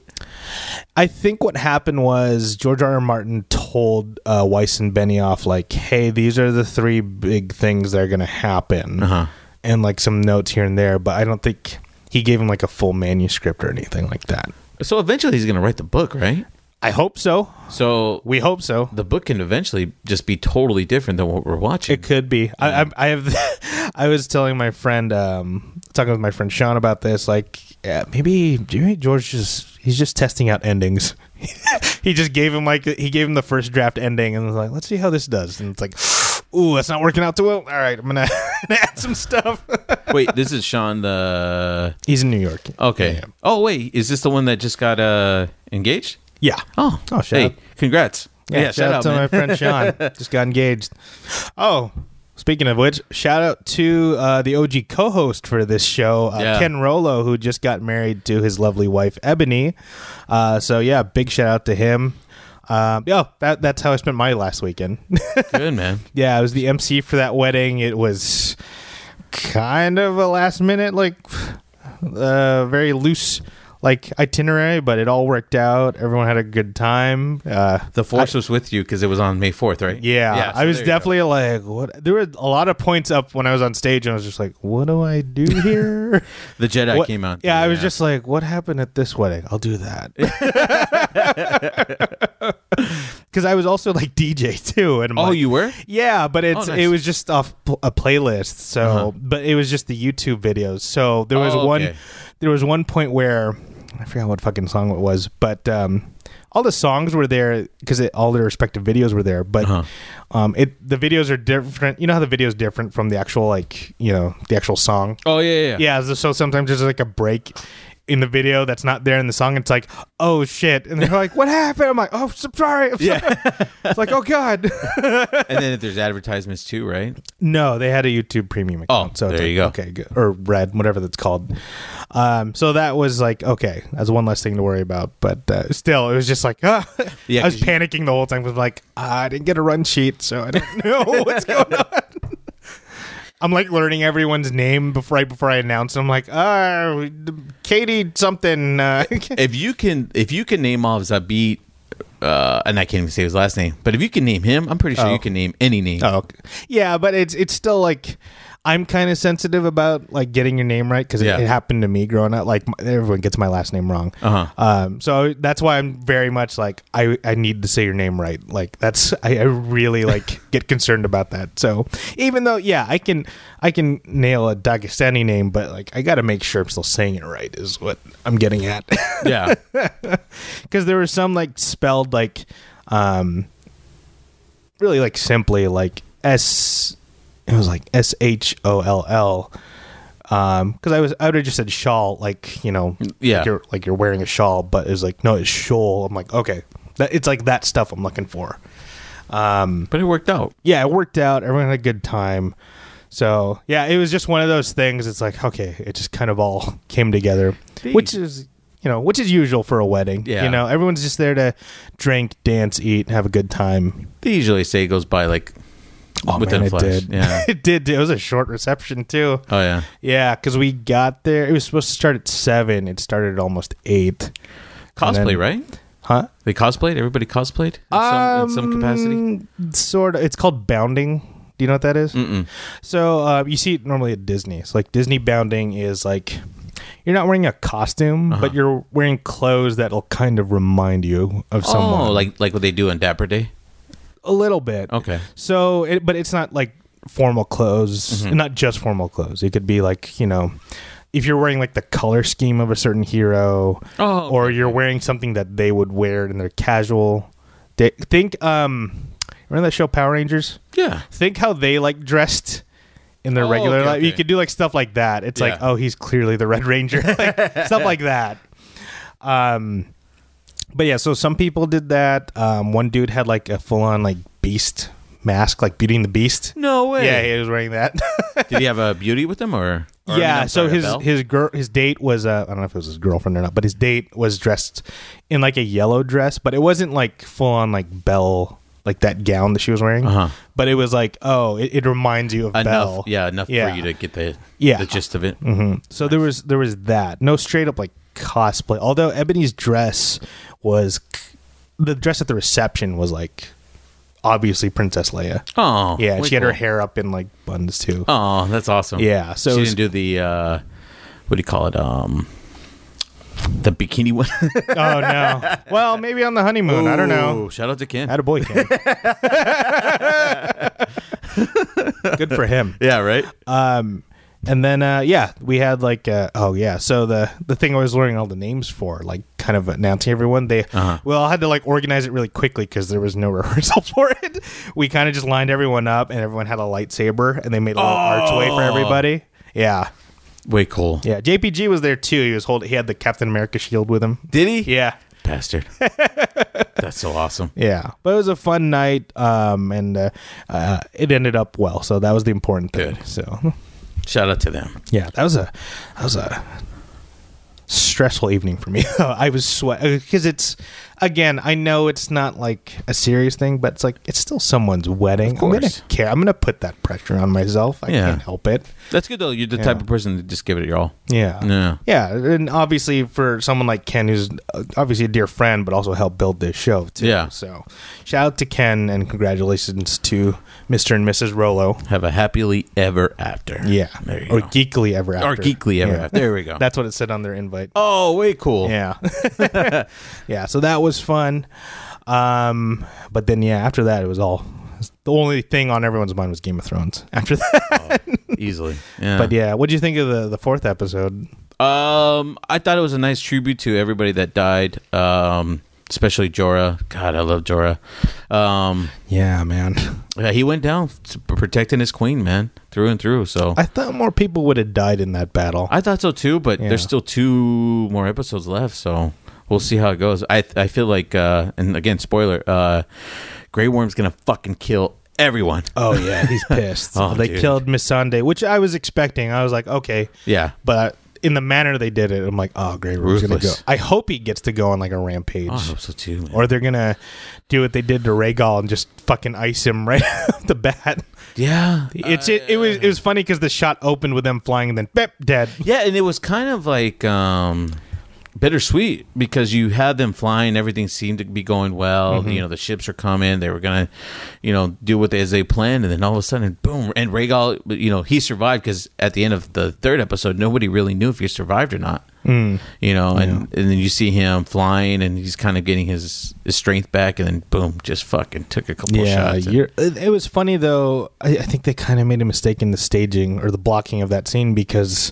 I think what happened was George R. R. Martin told uh, Weiss and Benioff like, "Hey, these are the three big things that are going to happen," Uh-huh. and like some notes here and there. But I don't think he gave him like a full manuscript or anything like that. So eventually he's going to write the book, right? I hope so. So We hope so. the book can eventually just be totally different than what we're watching. It could be. I, I, I have. I was telling my friend, um, talking with my friend Sean about this. Like, yeah, maybe, maybe George just he's just testing out endings. he just gave him like he gave him the first draft ending and was like, let's see how this does. And it's like, ooh, that's not working out too well. All right, I'm gonna add some stuff. Wait, this is Sean the. he's in New York. Okay. Yeah. Oh wait, is this the one that just got uh engaged? Yeah. Oh, Oh, shout hey, out. congrats. Yeah, shout, out, to man. my friend Sean. Just got engaged. Oh, speaking of which, shout out to uh, the OG co-host for this show, uh, Yeah. Ken Rolo, who just got married to his lovely wife Ebony. Uh, so yeah, big shout out to him. Um, yeah, that that's how I spent my last weekend. Good man. yeah, I was the MC for that wedding. It was kind of a last minute, like uh, very loose, like itinerary, but it all worked out. Everyone had a good time. Uh, The force was with you because it was on May 4th, right? yeah, so I was you go. definitely like, what? There were a lot of points up when I was on stage, and I was just like, what do I do here? The Jedi What- came out. Yeah, I was just like, what happened at this wedding? I'll do that. Because I was also like DJ too, and I'm Oh, like- you were? yeah, but it's Oh, nice. it was just off pl- a playlist. So, Uh-huh. but it was just the YouTube videos. So there was Oh, one okay. there was one point where I forgot what fucking song it was, but um, all the songs were there because all their respective videos were there. But Uh-huh. um, it the videos are different. You know how the video is different from the actual like you know the actual song. Oh, yeah, yeah. Yeah, so- so sometimes there's like a break in the video that's not there in the song. It's like, oh shit, and they're like, what happened? I'm like, oh, so sorry. I'm Yeah. sorry. it's like, oh god. and then if there's advertisements too, right? no, they had a YouTube Premium account. Oh, so there like, you go. Okay, good. or Red, whatever that's called. Um, so that was like okay, that's one less thing to worry about. But uh, still, it was just like, ah. Yeah, I was 'cause you- panicking the whole time. I'm like, ah, I didn't get a run sheet, so I don't know what's going on. I'm like learning everyone's name before right before I announce. I'm like, ah, Katie something. Uh, If you can, if you can name off Zabit, uh, and I can't even say his last name, but if you can name him, I'm pretty sure Oh. you can name any name. Oh, okay. yeah, but it's it's still like I'm kind of sensitive about like getting your name right because Yeah. it, it happened to me growing up. Like m- everyone gets my last name wrong. Uh-huh. Um, so that's why I'm very much like I I need to say your name right. Like that's I, I really like get concerned about that. So even though yeah I can I can nail a Dagestani name, but like I got to make sure I'm still saying it right is what I'm getting at. Yeah. because there were some like spelled like um really like simply like s it was like s h o l l um because i was i would have just said shawl like you know Yeah. like you're like you're wearing a shawl but it's like no it's shawl i'm like okay that it's like that stuff i'm looking for um but it worked out. yeah, it worked out. Everyone had a good time. So yeah, it was just one of those things. It's like okay, it just kind of all came together, They- which is you know which is usual for a wedding. Yeah. you know everyone's just there to drink, dance, eat, and have a good time. They usually say it goes by like within Oh, man, a flash. it did. Yeah. it did. It was a short reception too. Oh yeah. Yeah, because we got there. It was supposed to start at seven. It started at almost eight. Cosplay, then- right? Huh? They cosplayed. Everybody cosplayed in, some, in some capacity. Sort of. It's called bounding. Do you know what that is? So uh, you see it normally at Disney. So like Disney bounding is like you're not wearing a costume, Uh-huh. but you're wearing clothes that'll kind of remind you of someone. Oh, like like what they do on Dapper Day. A little bit. Okay. So, it, but it's not like formal clothes, Mhm. not just formal clothes. It could be like you know, if you're wearing like the color scheme of a certain hero, Oh, or you're wearing something that they would wear in their casual. Day. Think, um, remember that show Power Rangers? yeah. think how they like dressed in their Oh, regular okay, life. You okay. could do like stuff like that. It's like, oh, he's clearly the Red Ranger, like, stuff like that. Um, but yeah, so some people did that. Um, one dude had like a full on like beast mask, like Beauty and the Beast. No way. Yeah, he was wearing that. Did he have a beauty with him or? or yeah, I'm so sorry, his his girl his date was uh, I don't know if it was his girlfriend or not, but his date was dressed in like a yellow dress, but it wasn't like full on like Belle like that gown that she was wearing. Uh-huh. But it was like, oh, it, it reminds you of enough. Belle. Yeah, enough Yeah. for you to get the Yeah. the gist of it. hmm So there was there was that no straight up like cosplay. Although Ebony's dress was the dress at the reception was like obviously Princess Leia. Oh, Yeah, she had her hair up in like buns too. Oh, that's awesome. Yeah, so she was- didn't do the uh, what do you call it? Um, the bikini one. oh no. Well, maybe on the honeymoon. I don't know. Shout out to Ken. Had a boy Ken. Good for him. yeah, right. Um, and then uh, yeah, we had like uh, oh yeah, so the the thing I was learning all the names for, like kind of announcing everyone. They Uh-huh. well, I had to like organize it really quickly because there was no rehearsal for it. We kind of just lined everyone up, and everyone had a lightsaber, and they made a little archway for Oh. everybody. Yeah, Way cool. yeah. JPG was there too. He was holding. He had the Captain America shield with him. Did he? Yeah. Bastard. that's so awesome. Yeah, but it was a fun night, um, and uh, uh, it ended up well. So that was the important thing. Good. So Shout out to them. Yeah, that was a that was a stressful evening for me. I was sweat uh, because it's again, I know it's not like a serious thing, but it's like it's still someone's wedding. I'm gonna care. I'm gonna put that pressure on myself. I Yeah. can't help it. That's good though. You're the type of person to just give it your all. Yeah. Yeah. Yeah, and obviously for someone like Ken, who's uh, obviously a dear friend, but also helped build this show too. Yeah. So, shout out to Ken and congratulations to Mr. and Mrs. Rollo. Have a happily ever after. Yeah, There you or go. geekly ever after. Or geekly ever Yeah. after. There we go. That's what it said on their invite. oh, way cool. Yeah, yeah. So that was fun. Um, but then yeah, after that, it was all. The only thing on everyone's mind was Game of Thrones. After that, Easily. Yeah. but yeah, what do you think of the the fourth episode? Um, I thought it was a nice tribute to everybody that died. Um, especially Jorah. God, I love Jorah. Um, Yeah, man. yeah, he went down protecting his queen, man, through and through. So I thought more people would have died in that battle. I thought so too, but Yeah. there's still two more episodes left, so we'll see how it goes. I I feel like, uh, and again, spoiler, uh, Grey Worm's gonna fucking kill everyone. Oh yeah, he's pissed. Oh, they dude. killed Missandei, which I was expecting. I was like, okay, Yeah. but in the manner they did it, I'm like, oh, Grey Worm's gonna go. I hope he gets to go on like a rampage, Oh, I hope so too. Man. or they're gonna do what they did to Rhaegal and just fucking ice him right off the bat. yeah, It's it, it was it was funny because the shot opened with them flying and then bep dead. Yeah, and it was kind of like um bittersweet because you had them flying, everything seemed to be going well. Mm-hmm. You know, the ships are coming, they were gonna, you know, do what they as they planned, and then all of a sudden, boom! And Rhaegal, you know, he survived because at the end of the third episode, nobody really knew if he survived or not. Mm. You know, and and then you see him flying, and he's kind of getting his his strength back, and then boom, just fucking took a couple Yeah, shots. it, it was funny though. I, I think they kind of made a mistake in the staging or the blocking of that scene because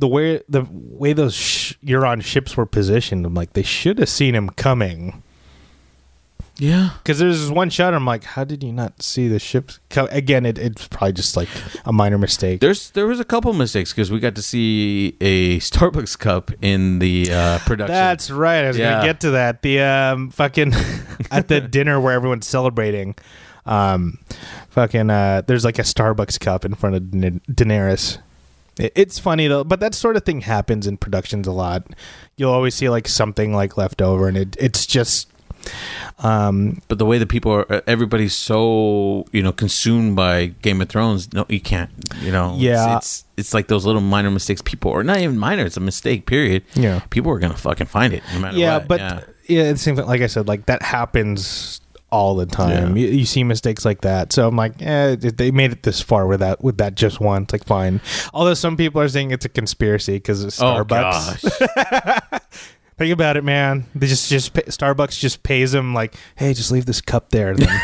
the way the way those sh- Euron ships were positioned, I'm like they should have seen him coming. yeah. Because there's this one shot, I'm like, how did you not see the ships? Co-? Again, it, it's probably just like a minor mistake. There's there was a couple mistakes because we got to see a Starbucks cup in the uh, production. That's right. I was Yeah. gonna get to that. The um, fucking at the dinner where everyone's celebrating, um, fucking uh, there's like a Starbucks cup in front of Da- Daenerys. It, it's funny though, but that sort of thing happens in productions a lot. You'll always see like something like left over, and it it's just. Um, but the way that people are, everybody's so you know consumed by Game of Thrones. No, you can't. You know, It's- Yeah. it's it's, like those little minor mistakes. People or not even minor. It's a mistake. Period. Yeah. people are gonna fucking find it no matter yeah, what. but yeah. yeah. it seems like I said, like that happens all the time. Yeah. You, you see mistakes like that, so I'm like, eh, they made it this far with that with that just one. It's like fine. Although some people are saying it's a conspiracy because of Oh Starbucks. gosh, Think about it, man. They just just pay, Starbucks just pays them like, hey, just leave this cup there. Then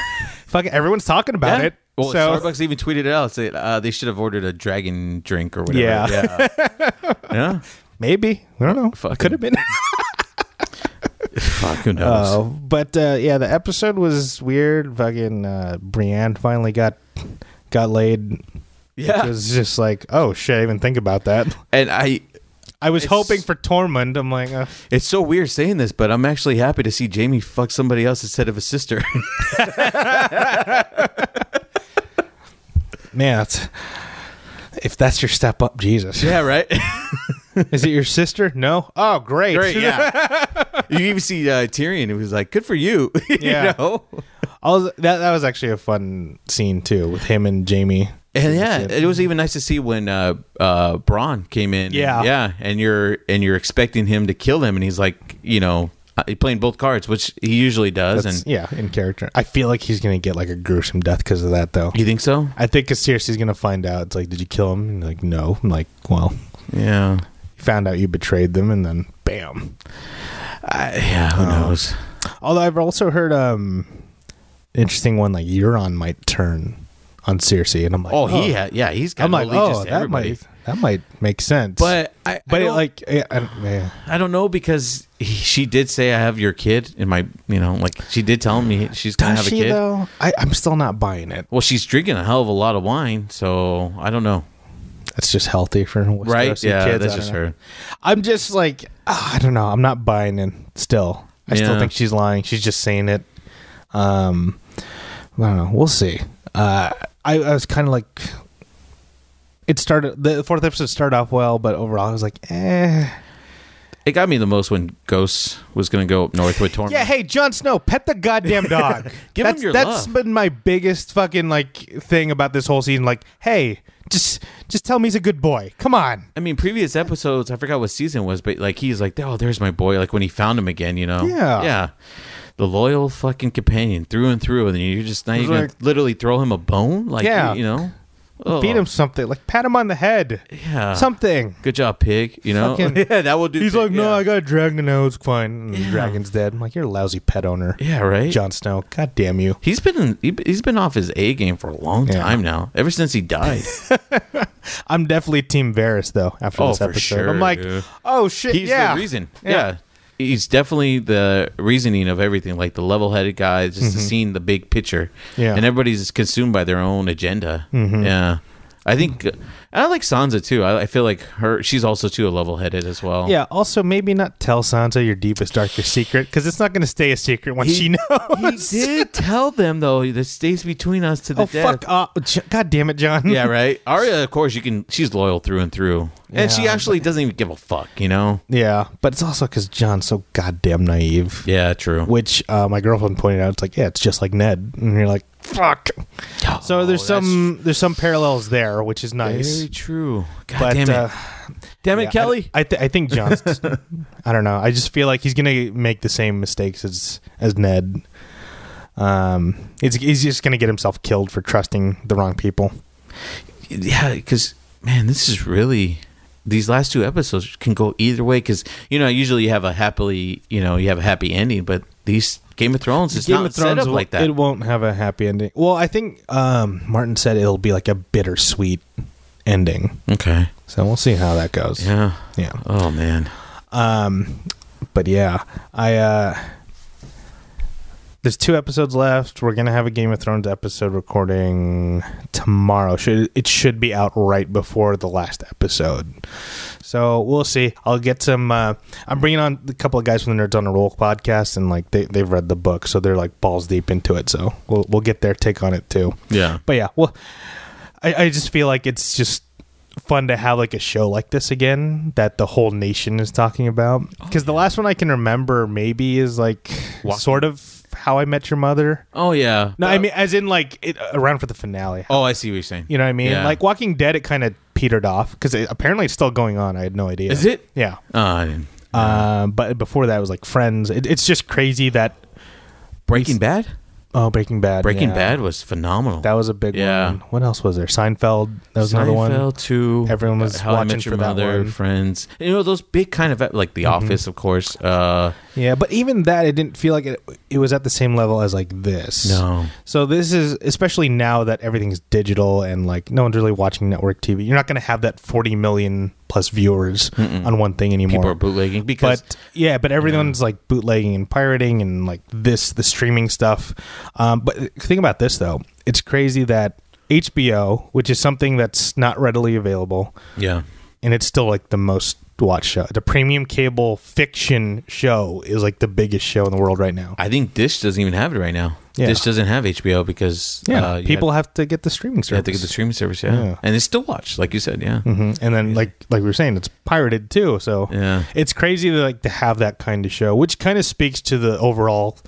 fuck everyone's talking about Yeah. it. Well, so Starbucks even tweeted it out. Say uh, they should have ordered a dragon drink or whatever. Yeah. yeah. yeah. maybe I don't know. Fucking- Could have been. Fuck, who knows? Uh, but uh, yeah, the episode was weird. Fucking uh, Brienne finally got got laid. yeah, It was just like, oh shit, I didn't even think about that. and I I was hoping for Tormund. I'm like, uh, It's so weird saying this, but I'm actually happy to see Jaime fuck somebody else instead of a sister. man, that's, if that's your step up, Jesus. yeah, right. Is it your sister? No. Oh, great. Great, yeah. you even see uh, Tyrion, who was like, "Good for you." Yeah. you know? I was, that that was actually a fun scene too with him and Jaime. And yeah, it was even nice to see when uh, uh, Bronn came in. and- Yeah. yeah, and you're and you're expecting him to kill him, and he's like, you know, uh, playing both cards, which he usually does. That's, and yeah, in character. I feel like he's gonna get like a gruesome death because of that, though. you think so? I think because Cersei's gonna find out. It's like, did you kill him? And like, no. I'm like, well, Yeah, found out you betrayed them, and then bam. I, yeah. Who Oh. knows? Although I've also heard um interesting one like Euron might turn on Cersei, and I'm like, Oh, he had. Yeah, he's got I'm like, oh, that everybody. might that might make sense. But I, but I it, like, yeah, I, don't- yeah. I don't know because he, she did say I have your kid in my, you know, like she did tell me she's gonna does have a kid. though? I, I'm still not buying it. Well, she's drinking a hell of a lot of wine, so I don't know. That's just healthy for Right? Yeah, kids. that's just know. her. I'm just like, ah, I don't know. I'm not buying it. Still, I still think she's lying. She's just saying it. Um, I don't know. We'll see. Uh, I, I was kind of like, it started. The fourth episode started off well, but overall, I was like, eh. It got me the most when Ghost was going to go up north with Tormund. Yeah, hey, Jon Snow, pet the goddamn dog. Give him that's, your That's love. been my biggest fucking like thing about this whole season. Like, hey, just just tell me he's a good boy. Come on. I mean, previous episodes, I forgot what season it was, but like he's like, oh, there's my boy. Like when he found him again, you know? Yeah. Yeah. The loyal fucking companion through and through. And then you're just, now you're gonna literally throw him a bone? Like, Yeah. you know? Oh, Feed him something. Like, pat him on the head. Yeah. Something. Good job, pig. You know? Fucking- yeah, that will do. He's pig, like, no, yeah. I got a dragon now. It's fine. And the Yeah. dragon's dead. I'm like, you're a lousy pet owner. Yeah, right? Jon Snow. God damn you. He's been he, he's been off his A game for a long Yeah. time now. Ever since he died. I'm definitely Team Varys, though, after Oh, this for episode. sure, I'm like, oh, shit. He's yeah. the reason. Yeah. Yeah. He's definitely the reasoning of everything, like the level-headed guy, just seeing the big picture. Mm-hmm. Yeah. and everybody's consumed by their own agenda. Mhm. Yeah, I think I like Sansa too. I, I feel like her; she's also too a level-headed as well. Yeah, also maybe not tell Sansa your deepest, darkest secret because it's not going to stay a secret He- she knows. he did tell them though. This stays between us to the Oh, death. fuck off. God damn it, Jon. Yeah, right. Arya, of course, you can. She's loyal through and through, and she Yeah, actually doesn't even give a fuck. You know? Yeah, but it's also because Jon's so goddamn naive. Yeah, true. Which uh, my girlfriend pointed out. It's like, yeah, it's just like Ned, and you're like, fuck. So Oh, there's some there's some parallels there, which is nice. Very true. God but damn it! uh, damn it, yeah, Kelly. I, I, th- I think Jon's. I don't know. I just feel like he's gonna make the same mistakes as as Ned. Um, he's he's just gonna get himself killed for trusting the wrong people. yeah, because man, this is really these last two episodes can go either way. Because you know, usually you have a happily, you know, you have a happy ending, but these Game of Thrones is Game not of Thrones set up like that. It won't have a happy ending. Well, I think um, Martin said it'll be like a bittersweet ending. okay. So we'll see how that goes. Yeah. Yeah. Oh man. Um, but yeah, I uh, there's two episodes left. We're gonna have a Game of Thrones episode recording tomorrow. Should it should be out right before the last episode. So we'll see. I'll get some. Uh, I'm bringing on a couple of guys from the Nerds on a Roll podcast, and like they they've read the book, so they're like balls deep into it. So we'll we'll get their take on it too. Yeah. But yeah, well, I, I just feel like it's just fun to have like a show like this again that the whole nation is talking about. Because the last one I can remember maybe is like Walking- sort of How I Met Your Mother. Oh yeah. No, Uh, I mean as in like it, around for the finale. Oh, I see what you're saying. You know what I mean? Yeah. Like Walking Dead, it kind of petered off because it, apparently it's still going on. I had no idea. Is it? Yeah. Oh, I didn't. Um, but before that it was like Friends. It, it's just crazy that Breaking Bad. Oh Breaking Bad. Breaking yeah. Bad was phenomenal. That was a big Yeah. one. What else was there? Seinfeld. That was another one. Seinfeld too. Everyone was How I watching Met Your for that Mother, one. Friends. You know those big kind of like The Mm-hmm. Office, of course. Uh, Yeah, but even that, it didn't feel like it. It was at the same level as like this. no. So this is especially now that everything's digital and like no one's really watching network TV. You're not going to have that 40 million plus viewers on one thing anymore. People are bootlegging because but yeah, but everyone's like bootlegging and pirating and like this the streaming stuff. Um, but think about this though, it's crazy that HBO, which is something that's not readily available, yeah. and it's still like the most watched show. The premium cable fiction show is like the biggest show in the world right now. I think Dish doesn't even have it right now. Yeah. Dish doesn't have HBO because Yeah, uh, people have, have to get the streaming you service. have to get the streaming service. Yeah. Yeah. and it's still watched, like you said. Yeah, hmm And then, like like we were saying, it's pirated too. So yeah. it's crazy to like to have that kind of show, which kind of speaks to the overall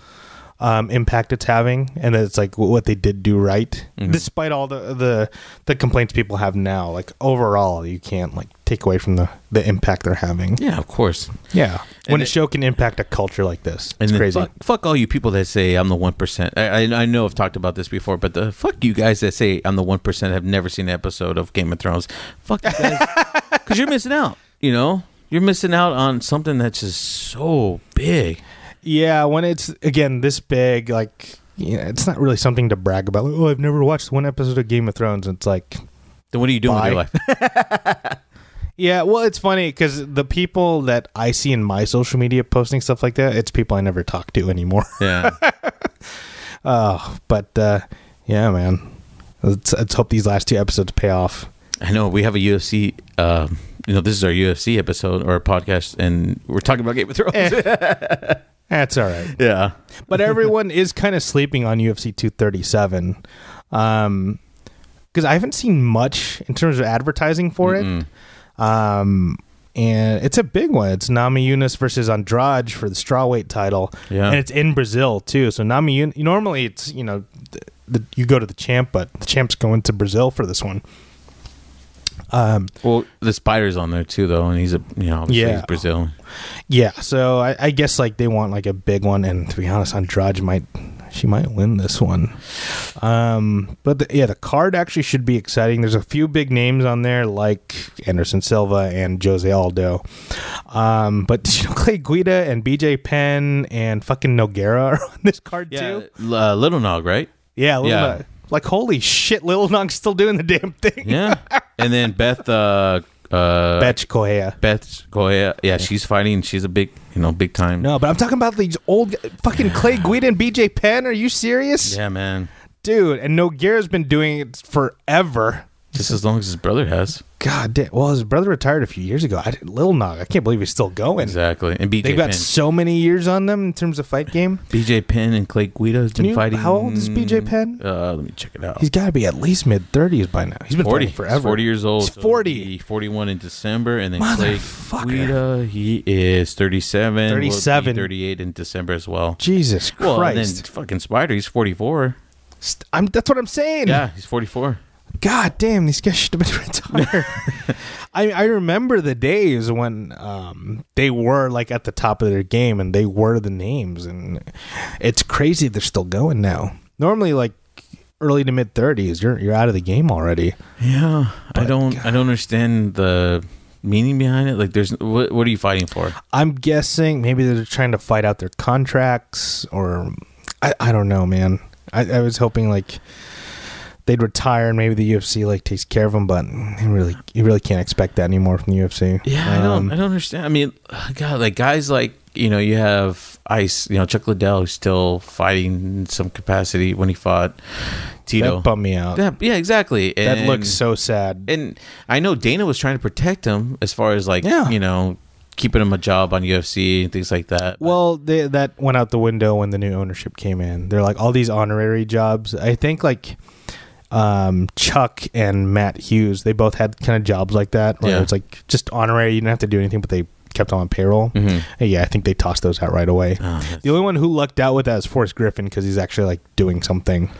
um, impact it's having, and that it's like what they did do right, Mhm. despite all the the the complaints people have now. Like overall, you can't like take away from the the impact they're having. Yeah, of course. Yeah, when And a show can impact a culture like this, it's crazy. Fuck, fuck all you people that say I'm the one percent. I, I I know I've talked about this before, but the fuck you guys that say I'm the one percent have never seen an episode of Game of Thrones. Fuck you guys, because you're missing out. You know, you're missing out on something that's just so big. Yeah, when it's again this big, like yeah, it's not really something to brag about. Like, oh, I've never watched one episode of Game of Thrones. It's like, Then what are you doing with your life? yeah, well, it's funny because the people that I see in my social media posting stuff like that, it's people I never talk to anymore. yeah, Oh, but uh, yeah, man, let's, let's hope these last two episodes pay off. I know we have a UFC. Um, you know, this is our UFC episode or podcast, and we're talking about Game of Thrones. Eh. That's all right. yeah, but everyone is kind of sleeping on UFC 237 um because i haven't seen much in terms of advertising for Mm-mm. it um and it's a big one. It's Namajunas versus Andrade for the strawweight title, Yeah. and it's in Brazil too. So Namajunas, normally it's you know, the, the, you go to the champ, but the champ's going to Brazil for this one. Um, Well, the spider's on there too, though, and he's a you know obviously Yeah. he's Brazil. yeah. So I, I guess like they want like a big one, and to be honest, Andrade might she might win this one. Um, but the, yeah, the card actually should be exciting. There's a few big names on there like Anderson Silva and Jose Aldo. Um, but you know, Clay Guida and BJ Penn and fucking Nogueira are on this card Yeah, too. uh, Little Nog, right? Yeah, Lil Yeah. Nog. Like holy shit, Lil Nog's still doing the damn thing. Yeah, and then Beth, uh, uh, Bethe Correia. Beth Goya, yeah, she's fighting. She's a big, you know, big time. No, but I'm talking about these old fucking Clay Guida and BJ Penn. Are you serious? Yeah, man. Dude, and Nogueira's been doing it forever. Just as long as his brother has. God damn. Well, his brother retired a few years ago. I, Lil Nog, I can't believe he's still going. Exactly. And BJ They've got Penn. so many years on them in terms of fight game. BJ Penn and Clay Guida has Can been you- fighting. how old is BJ Penn? Uh, let me check it out. He's got to be at least mid 30s by now. He's been 40 fighting forever. 40 years old. He's so 40. he'll be 41 in December, and then Clay Motherfucker. Guida, he is 37. will be 37. 38 in December as well. Jesus Well, and then fucking Spider, he's 44. St- I'm, that's what I'm saying. Yeah, he's 44. God damn, these guys should have been retired. I I remember the days when um, they were like at the top of their game and they were the names, and it's crazy they're still going now. Normally, like early to mid thirties, you're you're out of the game already. Yeah, I don't, God. I don't understand the meaning behind it. Like, there's what, what are you fighting for? I'm guessing maybe they're trying to fight out their contracts, or I I don't know, man. I, I was hoping like. They'd retire and maybe the UFC like takes care of them, but you really you really can't expect that anymore from the UFC. Yeah, I Um, don't, I don't understand. I mean, God, like guys like you know, you have Ice, you know, Chuck Liddell who's still fighting in some capacity when he fought Tito. That bummed me out. That- yeah, exactly. that looks so sad. And I know Dana was trying to protect him as far as like Yeah. you know keeping him a job on UFC and things like that. well, they, that went out the window when the new ownership came in. They're like all these honorary jobs. I think like um, Chuck and Matt Hughes, they both had kind of jobs like that. Where Yeah. it's like just honorary. You didn't have to do anything, but they kept on payroll. Mhm. And yeah, I think they tossed those out right away. Oh, The only one who lucked out with that is Forrest Griffin because he's actually like doing something.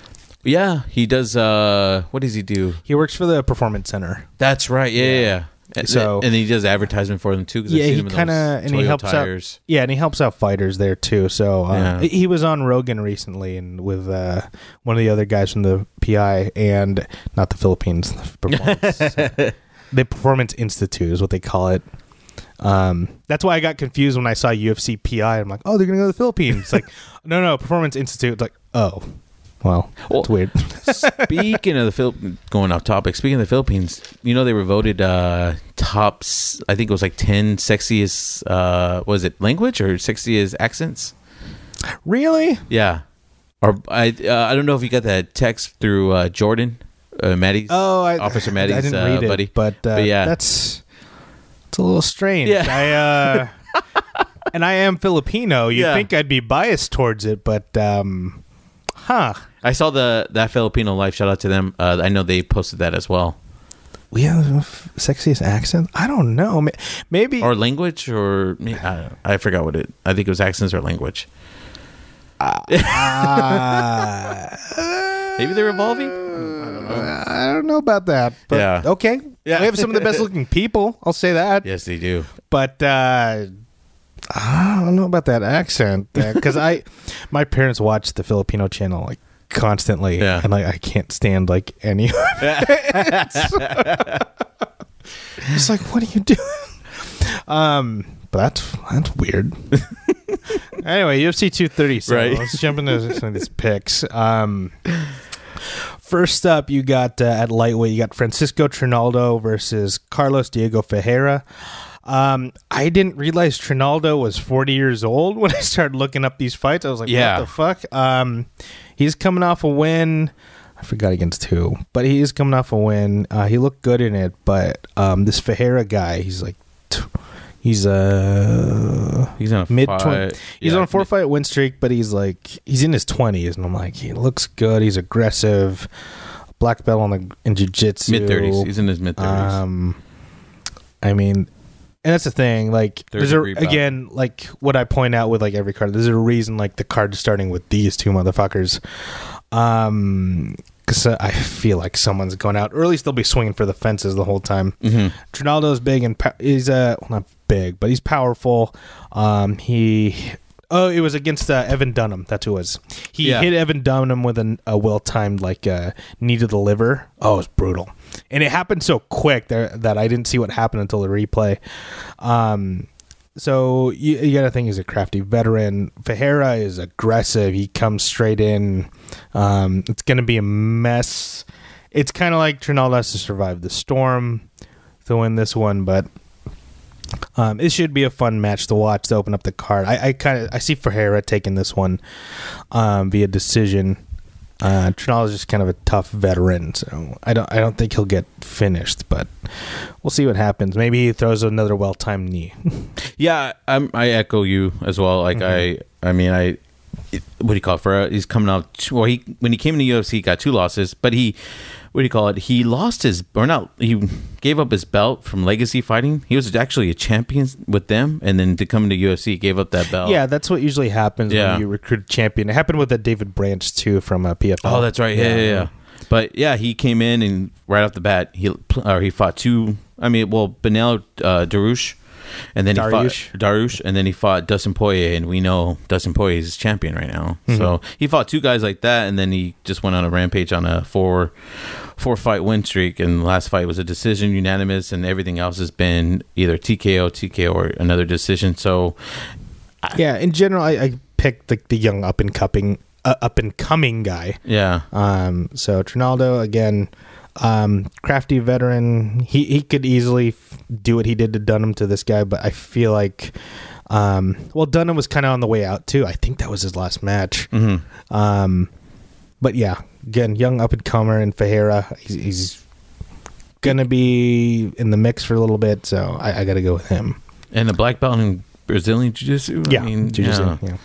yeah, he does. uh What does he do? He works for the Performance Center. That's right. Yeah, yeah. yeah. And- So- and he does advertisement for them too. Yeah, seen he in kind of and he helps tires. out. Yeah, and he helps out fighters there too. So uh, Yeah. he was on Rogan recently and with uh, one of the other guys from the PI and not the Philippines, the performance, the Performance Institute is what they call it. Um, that's why I got confused when I saw UFC PI. I'm like, oh, they're gonna go to the Philippines. It's like, no, no, Performance Institute. It's like, oh, well, Well- it's weird. speaking of the Phil, going off topic. Speaking of the Philippines, you know they were voted uh tops. I think it was like ten sexiest. uh Was it language or sexiest accents? really? Yeah. Or I uh, I don't know if you got that text through uh, Jordan, uh, Maddie's. Oh, I, Officer Maddie's, I didn't uh, read it, buddy. but, uh, But yeah. that's it's a little strange. Yeah. I uh, and I am Filipino. You Yeah. think I'd be biased towards it, but um, huh? I saw the that Filipino life. Shout out to them. Uh, I know they posted that as well. We have the sexiest accent. I don't know. Maybe Or language, or I, I forgot what it. I think it was accents or language. uh, Maybe they're evolving. I don't know about that. But Yeah. okay. Yeah. We have some of the best looking people. I'll say that. Yes, they do. but uh I don't know about that accent because I, my parents watch the Filipino channel like constantly, Yeah. and like I can't stand like any. of it. it's like, what are you doing? Um, but that's that's weird. anyway, UFC 230. So Right. let's jump into some of these picks. Um, first up, you got uh, at lightweight, you got Francisco Trinaldo versus Carlos Diego Ferreira. Um, I didn't realize Trinaldo was 40 years old when I started looking up these fights. I was like, Yeah. what the fuck? Um, he's coming off a win. I forgot against who, but he is coming off a win. Uh, he looked good in it, but um, this Ferreira guy, he's like, t- he's uh He's on a mid twenty. He's Yeah, on a four fight win streak, but he's like he's in his twenties, and I'm like, he looks good. He's aggressive, black belt on the in jiu-jitsu. mid thirties. He's in his mid thirties. Um, I mean, and that's the thing. Like, there's a again, like what I point out with like every card. There's a reason like the card is starting with these two motherfuckers. Um, because I feel like someone's going out, or at least they'll be swinging for the fences the whole time. Mm-hmm. Trinaldo's big and po- he's uh well, not big, but he's powerful. Um, he. Oh, it was against uh, Evan Dunham. That's who it was. He Yeah. hit Evan Dunham with an, a well timed like uh, knee to the liver. Oh, it was brutal, and it happened so quick there that I didn't see what happened until the replay. Um, so you, you got to think he's a crafty veteran. Ferreira is aggressive. He comes straight in. Um, it's going to be a mess. It's kind of like Trinaldo has to survive the storm to win this one, but um, it should be a fun match to watch to open up the card. I, I kind of I see Ferreira taking this one um, via decision. Uh, is just kind of a tough veteran, so I don't I don't think he'll get finished, but we'll see what happens. Maybe he throws another well timed knee. Yeah, I'm, I echo you as well. Like I, I mean, I, what do you call it? For he's coming out. Well, he when he came in the UFC, he got two losses, but he, what do you call it? He lost his or not? He gave up his belt from Legacy Fighting. He was actually a champion with them, and then to come into UFC, he gave up that belt. Yeah, that's what usually happens Yeah. when you recruit a champion. It happened with the David Branch too from uh, PFL. Oh, that's right. Yeah, yeah, yeah. But yeah, he came in and right off the bat, he or he fought two. I mean, well, Beneil uh, Dariush, and then he fought Dariush, and then he fought Dustin Poirier, and we know Dustin Poirier is champion right now. So he fought two guys like that, and then he just went on a rampage on a four four fight win streak, and the last fight was a decision, unanimous, and everything else has been either TKO, TKO, or another decision. So Yeah, in general, I, I picked the, the young up and cupping uh, up and coming guy. yeah, Um, so Trinaldo again, um, crafty veteran. He he could easily f- do what he did to Dunham to this guy, but I feel like, um, well, Dunham was kind of on the way out too. I think that was his last match. hmm Um, but yeah, again, young up and comer in Ferreira. He's, he's gonna be in the mix for a little bit, so I, I got to go with him. and the black belt in Brazilian Jiu Jitsu. Yeah, I mean, jiu-jitsu, yeah. yeah.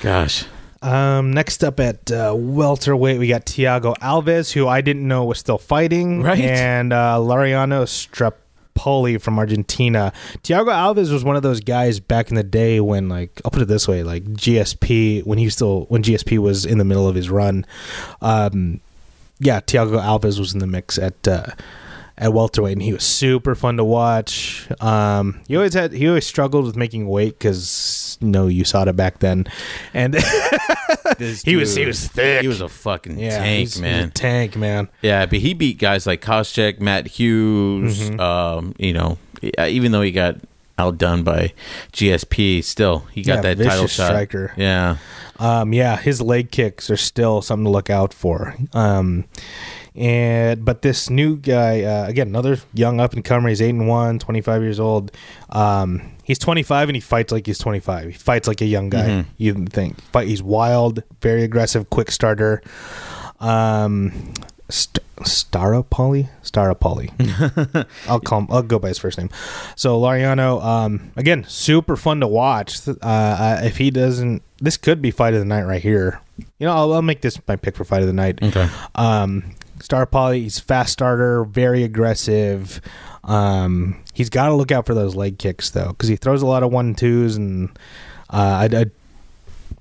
Gosh. Um, next up at uh, welterweight, we got Tiago Alves, who I didn't know was still fighting, Right. And uh, Laureano Staropoli from Argentina. Tiago Alves was one of those guys back in the day when, like, I'll put it this way, like GSP when he still when GSP was in the middle of his run. Um, yeah, Tiago Alves was in the mix at. Uh, at welterweight, and he was super fun to watch. Um, he always had he always struggled with making weight because no USADA back then, and This He was- he was thick. He was a fucking Yeah, tank, he's- he's a man. tank, man. yeah, but he beat guys like Koscheck, Matt Hughes. Mhm. Um, you know, uh, even though he got outdone by GSP, still he got Yeah, that title shot. striker. Yeah, Um, yeah, his leg kicks are still something to look out for. Um, and but this new guy, uh, again, another young up and comer. He's eight and one, 25 years old. Um, he's 25 and he fights like he's 25. He fights like a young guy. Mhm. You think? Fight. He's wild, very aggressive, quick starter. Um, St- Staropoli, Staropoli. I'll call him. I'll go by his first name. So Laureano, um, again, super fun to watch. Uh, uh, if he doesn't, this could be fight of the night right here. You know, I'll, I'll make this my pick for fight of the night. okay. Um, Staropoli, he's fast starter, very aggressive. Um, he's got to look out for those leg kicks though, because he throws a lot of one twos, and uh, I, I,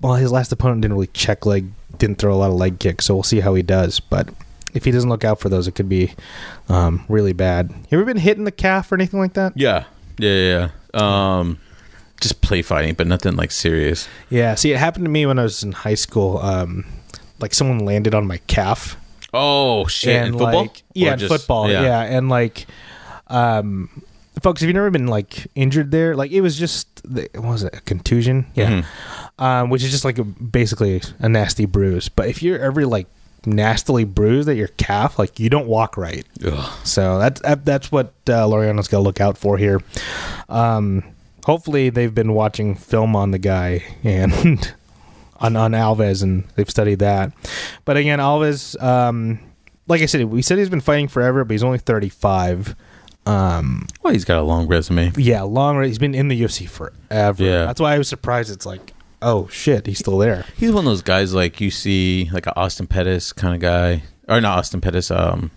well, his last opponent didn't really check leg, didn't throw a lot of leg kicks, so we'll see how he does. But if he doesn't look out for those, it could be um, really bad. You ever been hit in the calf or anything like that? Yeah, yeah, yeah. yeah. Um, just play fighting, but nothing like serious. Yeah. See, it happened to me when I was in high school. Um, like someone landed on my calf. Oh shit! and in football? like yeah, in just- football, yeah. and like, um, folks, have you never been like injured there? Like it was just the, what was it a contusion? Yeah, Mhm. um, which is just like a, basically a nasty bruise. But if you're ever like nastily bruised at your calf, like you don't walk right. Ugh. So that's that- that's what uh, Laureano's got to look out for here. Um, hopefully, they've been watching film on the guy and on on Alves, and they've studied that. But again, Alves, um, like I said, we said he's been fighting forever, but he's only thirty five. Um, Well, he's got a long resume. yeah, long. He's been in the UFC forever. Yeah. that's why I was surprised. It's like, oh shit, he's still there. He's one of those guys like you see, like an Austin Pettis kind of guy, or not Austin Pettis. Um,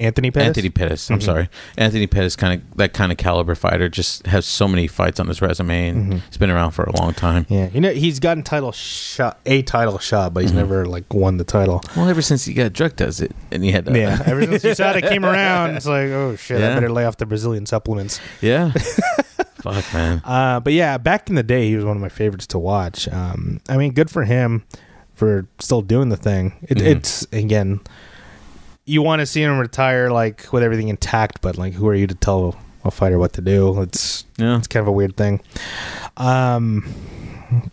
Anthony Pettis. Anthony Pettis. I'm sorry, Anthony Pettis. Kind of that kind of caliber fighter. Just has so many fights on his resume, and he's been around for a long time. Yeah, you know he's gotten title shot, a title shot, but he's Mm-hmm. never like won the title. Well, ever since he got drug does it, and he had to, Yeah, ever since he it came around, it's like, oh shit, I better lay off the Brazilian supplements. yeah. Fuck man. Uh, but yeah, back in the day, he was one of my favorites to watch. Um, I mean, good for him for still doing the thing. It, Mhm. It's again, you want to see him retire like with everything intact, but like, who are you to tell a fighter what to do? It's Yeah. it's kind of a weird thing. Um,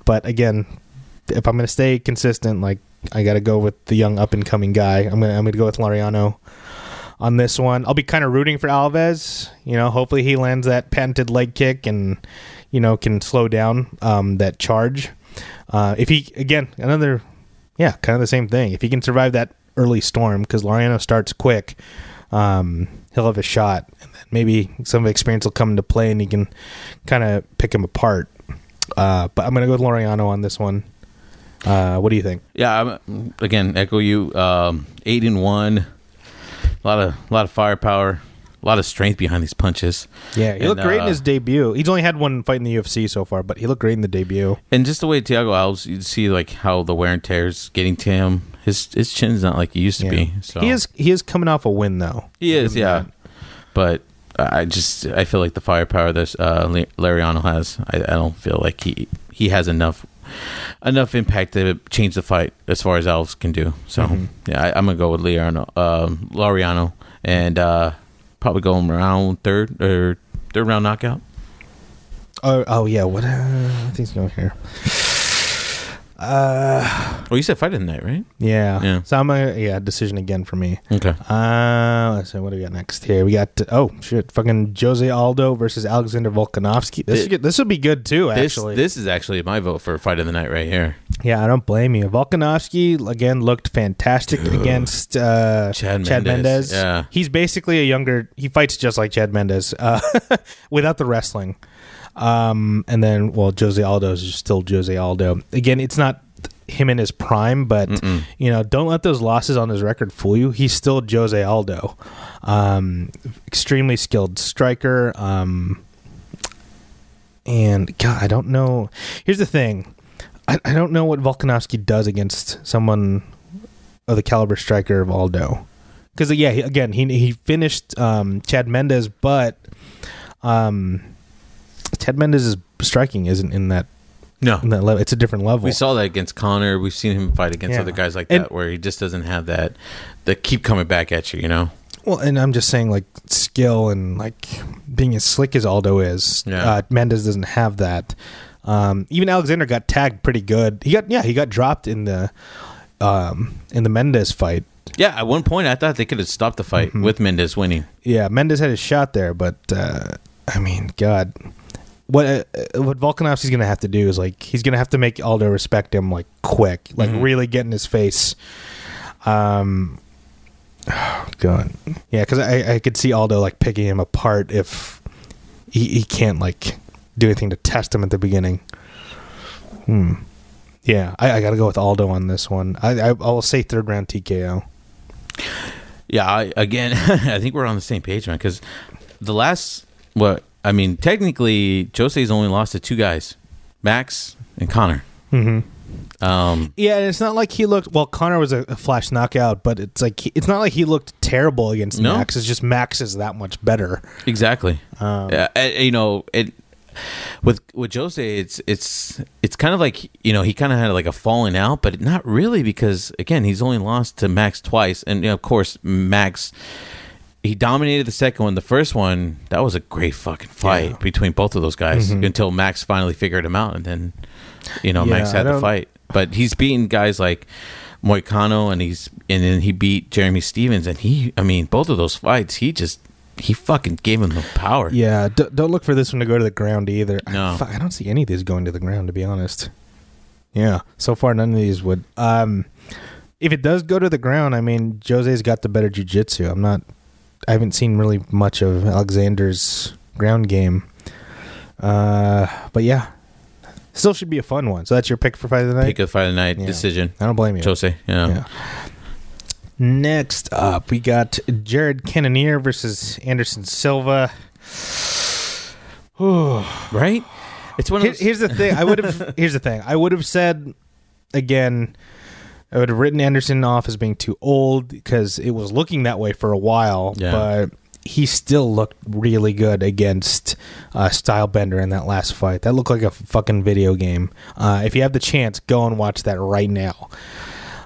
but again, if I'm gonna stay consistent, like I got to go with the young up and coming guy. I'm gonna I'm gonna go with Laureano on this one. I'll be kind of rooting for Alves. You know, hopefully he lands that patented leg kick and you know can slow down um, that charge. Uh, if he again another yeah kind of the same thing. If he can survive that early storm because Laureano starts quick. Um, he'll have a shot, and then maybe some of the experience will come into play, and he can kind of pick him apart. Uh, but I'm gonna go with Laureano on this one. Uh, what do you think? Yeah, I'm, again, echo you. Um, eight and one, a lot of a lot of firepower, a lot of strength behind these punches, Yeah, he And, looked great in uh, his debut. He's only had one fight in the UFC so far, but he looked great in the debut. and just the way Tiago Alves, you see like how the wear and tear's getting to him. His his chin's not like it used to Yeah. be. So He is he is coming off a win though. he is, yeah. that. But I just I feel like the firepower that uh, Laureano has, I, I don't feel like he he has enough enough impact to change the fight as far as Alves can do. So Mhm. yeah, I, I'm gonna go with Laureano, um, Laureano, and uh, probably go him around third or third round knockout. Oh, oh yeah. What? Uh, I think he's going here. Uh, Oh, you said fight of the night, right? yeah. Yeah. So I'm a yeah decision again for me. Okay. Uh, let's see what do we got next here. We got oh shit, fucking Jose Aldo versus Alexander Volkanovski. This Thi- is good. this would be good too. This Actually, this is actually my vote for fight of the night right here. yeah, I don't blame you. Volkanovski again looked fantastic against uh, Chad Chad Mendes, Mendez. yeah. he's basically a younger. He fights just like Chad Mendez, uh, without the wrestling. Um, and then well, Jose Aldo is still Jose Aldo. Again, it's not him in his prime, but Mm-mm. you know, don't let those losses on his record fool you. He's still Jose Aldo. Um, extremely skilled striker. Um, and God, I don't know. Here's the thing. I, I don't know what Volkanovski does against someone of the caliber striker of Aldo. Because yeah, he, again, he he finished um, Chad Mendez, but um, Chad Mendez's striking isn't in that No, in that level. It's a different level. We saw that against Conor. We've seen him fight against Yeah. other guys like And- that, where he just doesn't have that. That keep coming back at you, you know. Well, and I'm just saying, like skill and like being as slick as Aldo is, Yeah. uh, Mendez doesn't have that. Um, even Alexander got tagged pretty good. He got yeah, he got dropped in the um, in the Mendez fight. Yeah, at one point I thought they could have stopped the fight Mm-hmm. with Mendez winning. Yeah, Mendez had a shot there, but uh, I mean, God, what uh, what Volkanovski's gonna have to do is like he's gonna have to make Aldo respect him like quick, like Mhm. really get in his face. Um, oh God, yeah, because I I could see Aldo like picking him apart if he he can't like do anything to test him at the beginning. Hmm. Yeah, I, I got to go with Aldo on this one. I, I I will say third round TKO. Yeah, I, again, I think we're on the same page, man. Because the last, what I mean, technically, Jose's only lost to two guys, Max and Conor. Mm-hmm. Um, Yeah, and it's not like he looked. Well, Conor was a, a flash knockout, but it's like he, it's not like he looked terrible against No. Max. It's just Max is that much better. exactly. Um, Yeah, you know, it with with Jose, it's it's it's kind of like you know he kind of had like a falling out, but not really because again he's only lost to Max twice, and you know, of course Max he dominated the second one. The first one that was a great fucking fight Yeah. between both of those guys Mhm. until Max finally figured him out, and then you know Max Yeah, I had the fight. But he's beaten guys like Moicano, and he's and then he beat Jeremy Stephens, and he I mean both of those fights he just he fucking gave him the power. Yeah, d- don't look for this one to go to the ground either. No. I, fuck, I don't see any of these going to the ground, to be honest. Yeah, so far none of these would. Um, if it does go to the ground, I mean, Jose's got the better jujitsu. I'm not. I haven't seen really much of Alexander's ground game. Uh, but yeah, still should be a fun one. So that's your pick for fight of the night. Pick of of the night Yeah. decision. I don't blame you. Jose, yeah. Yeah. Next up, we got Jared Cannonier versus Anderson Silva. Right? It's one of Here- those, here's the thing. I would have. here's the thing. I would have said again. I would have written Anderson off as being too old because it was looking that way for a while. Yeah. But he still looked really good against uh, Stylebender in that last fight. That looked like a fucking video game. Uh, if you have the chance, go and watch that right now.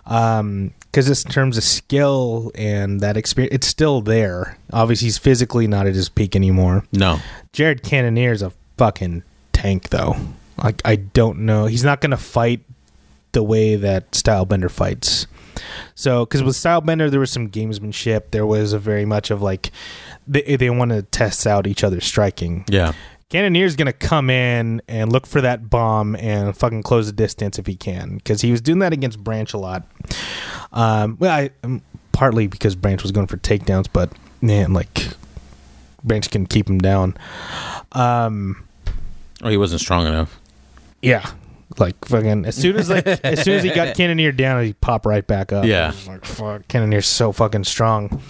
Um, because in terms of skill and that experience, it's still there. Obviously, he's physically not at his peak anymore. no. Jared Cannonier is a fucking tank, though. Like I don't know, he's not gonna fight the way that Stylebender fights. So, because with Stylebender, there was some gamesmanship. There was a very much of like they they want to test out each other's striking. Yeah. Cannonier's gonna come in and look for that bomb and fucking close the distance if he can, because he was doing that against Branch a lot. Um, well, I um, partly because Branch was going for takedowns, but man, like Branch can keep him down. Um, Oh, he wasn't strong enough. yeah, like fucking as soon as like as soon as he got Cannonier down, he popped right back up. Yeah. Like fuck, Cannonier's so fucking strong.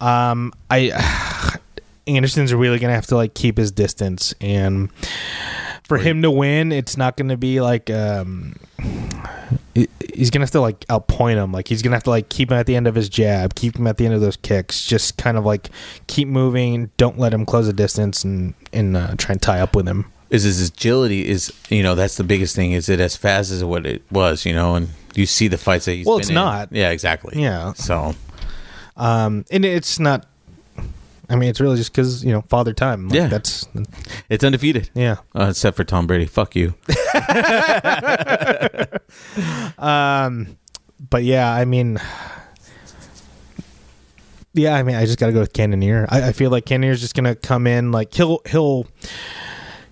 Um, I Anderson's really gonna have to like keep his distance, and for him to win, it's not gonna be like um. He's gonna have to like outpoint him. Like he's gonna have to like keep him at the end of his jab, keep him at the end of those kicks. Just kind of like keep moving. Don't let him close the distance and and uh, try and tie up with him. Is his agility is you know that's the biggest thing. Is it as fast as what it was? You know, and you see the fights that he's. Well, it's in. not. Yeah, exactly. Yeah. So Um, and it's not. I mean, it's really just because you know father time. Like, Yeah. that's it's undefeated, yeah. uh, except for Tom Brady. Fuck you. Um, but yeah, I mean, yeah, I mean, I just got to go with Cannonier. I, I feel like Cannonier's just gonna come in like he'll he'll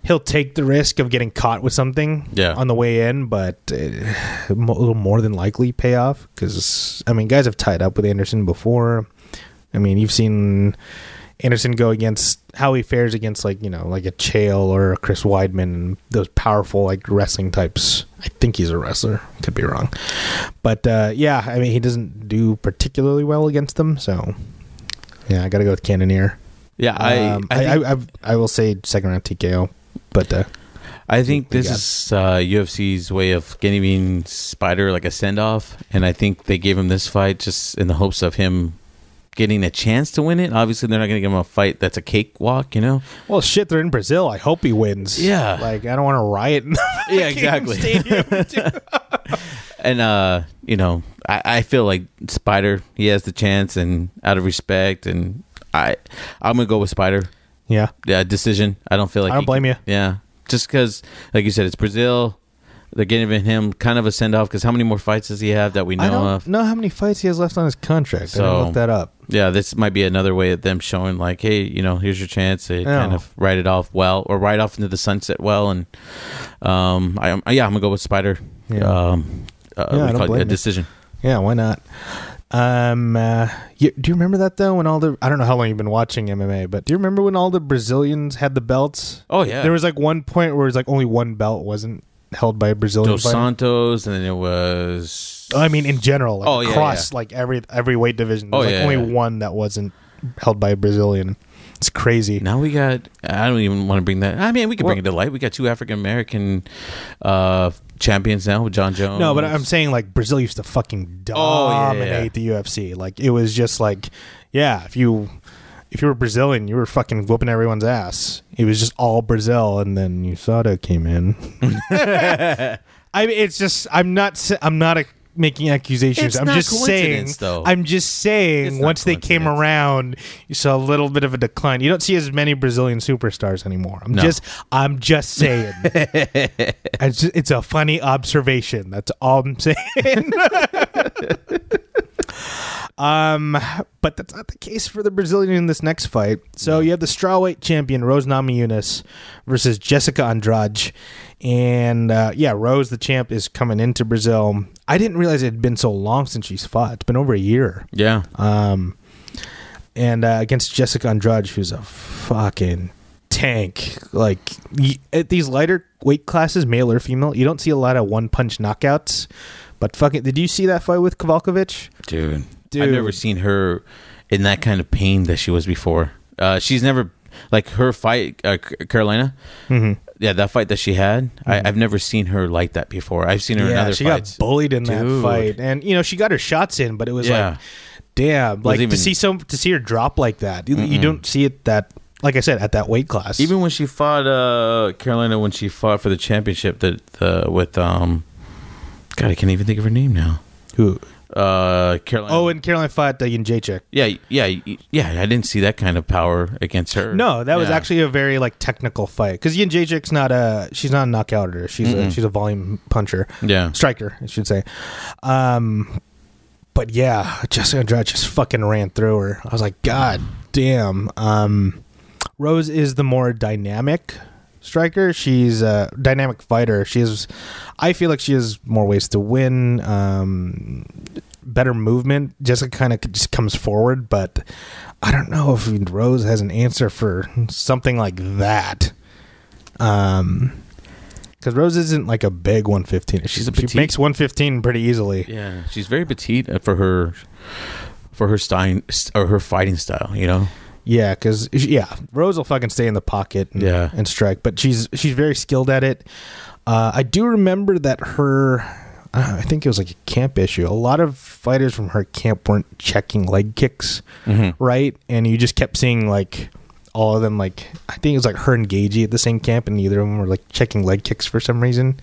he'll take the risk of getting caught with something Yeah. on the way in, but uh, mo- a little more than likely pay off because I mean, guys have tied up with Anderson before. I mean, you've seen Anderson go against how he fares against like you know like a Chael or a Chris Weidman, those powerful like wrestling types. I think he's a wrestler. Could be wrong, but uh, yeah, I mean he doesn't do particularly well against them. So yeah, I got to go with Cannonier. Yeah, I Um, I, I, think, I, I, I will say second round TKO, but uh, I think this is uh, UFC's way of giving Spider like a send off, and I think they gave him this fight just in the hopes of him getting a chance to win it. Obviously, they're not going to give him a fight that's a cakewalk, you know. well, shit, they're in Brazil. I hope he wins. Yeah. like I don't want to riot. In the Yeah, exactly. And uh, you know, I, I feel like Spider he has the chance, and out of respect, and I I'm gonna go with Spider. Yeah, Yeah, decision. I don't feel like I don't blame can- you. Yeah, just because, like you said, it's Brazil. They're giving him kind of a send off because how many more fights does he have that we I know don't of? know how many fights he has left on his contract. I So- didn't look that up. Yeah, this might be another way of them showing like, hey, you know, here's your chance to Yeah. kind of write it off well or write off into the sunset well. And um, I, yeah, I'm gonna go with Spider. Yeah. Um, uh, Yeah, I don't blame a you. decision. Yeah, why not? Um, uh, you, do you remember that though? When all the I don't know how long you've been watching MMA, but do you remember when all the Brazilians had the belts? Oh yeah, There was like one point where it was like only one belt wasn't held by a Brazilian Dos fighter. Santos, and then it was. I mean, in general, like Oh, yeah, across like every every weight division, Oh, there's like yeah, only yeah. one that wasn't held by a Brazilian. It's crazy. Now we got. I don't even want to bring that. I mean, we can bring it to light. We got two African American uh, champions now with Jon Jones. No, but I'm saying like Brazil used to fucking Oh, dominate the UFC. Like it was just like, yeah, if you if you were Brazilian, you were fucking whooping everyone's ass. It was just all Brazil, and then USADA came in. I mean, it's just I'm not I'm not a, making accusations. It's I'm not just saying. coincidence, though. I'm just saying. Not once they came coincidence. around, you saw a little bit of a decline. You don't see as many Brazilian superstars anymore. I'm No. just I'm just saying. it's, just- it's a funny observation. That's all I'm saying. um, but that's not the case for the Brazilian in this next fight. So you have the strawweight champion Rose Namajunas versus Jessica Andrade, and uh, yeah, Rose the champ is coming into Brazil. I didn't realize it had been so long since she's fought. It's been over a year. yeah, Um, and uh, against Jessica Andrade, who's a fucking tank. Like y- at these lighter weight classes, male or female, you don't see a lot of one punch knockouts. But fucking, did you see that fight with Kowalkiewicz? dude. Dude. I've never seen her in that kind of pain that she was before. Uh, she's never like her fight, uh, Karolina. Mhm. Yeah, that fight that she had, I, I've never seen her like that before. I've seen her in Yeah, other she fights. got bullied in that fight, and you know she got her shots in, but it was Yeah. like, damn, like even- to see some to see her drop like that. You, you don't see it that, like I said, at that weight class. Even when she fought uh, Karolina, when she fought for the championship, that the with um, God, I can't even think of her name now. who? Uh, Karolina. Oh, and Caroline fought uh, Jacek. yeah, yeah, yeah. I didn't see that kind of power against her. No, that was Yeah. actually a very like technical fight because Jędrzejczyk's not a she's not a knockouter. She's a, she's a volume puncher, yeah. striker, I should say. Um, but yeah, Jessica Andrade just fucking ran through her. I was like, God damn. Um, Rose is the more dynamic striker. She's a dynamic fighter. She is. I feel like she has more ways to win. Um, better movement. Jessica kind of just comes forward, but I don't know if Rose has an answer for something like that. Um, because Rose isn't like a big 115. She's a she makes 115 pretty easily. Yeah, she's very petite uh, for her for her style or her fighting style. You know. Yeah, because yeah, Rose will fucking stay in the pocket and, Yeah. and strike, but she's she's very skilled at it. Uh, I do remember that her, uh, I think it was like a camp issue. A lot of fighters from her camp weren't checking leg kicks Mm-hmm. right, and you just kept seeing like all of them. Like I think it was like her and Gaethje at the same camp, and neither of them were like checking leg kicks for some reason.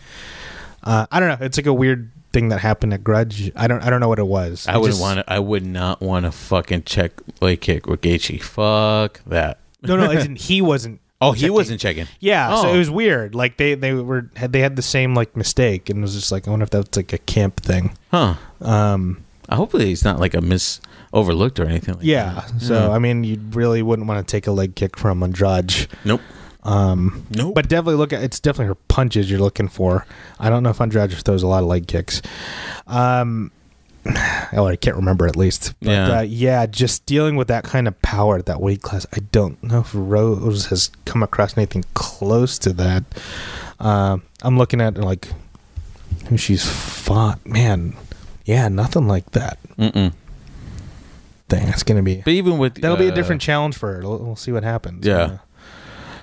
Uh, I don't know. It's like a weird thing that happened at Grudge. I don't I don't know what it was. I would want. I would not want to fucking check leg kick with Gaethje. Fuck that. No, no, as in he wasn't. Oh, he checking. wasn't checking. Yeah, so Oh. it was weird. Like they they were had they had the same like mistake, and it was just like I wonder if that's like a camp thing. Huh. Um, Hopefully, he's not like a miss overlooked or anything. Like yeah. that. So Yeah. I mean, you really wouldn't want to take a leg kick from Andrade. nope. Um, Nope. but definitely look at it's definitely her punches you're looking for. I don't know if Andrade throws a lot of leg kicks. Um, oh, I can't remember at least. But Yeah. uh, yeah, just dealing with that kind of power at that weight class. I don't know if Rose has come across anything close to that. Um, I'm looking at like who she's fought. Man, yeah, nothing like that. Mm-mm. Dang, it's gonna be But even with that'll be a uh, different challenge for her. We'll, we'll see what happens. Yeah.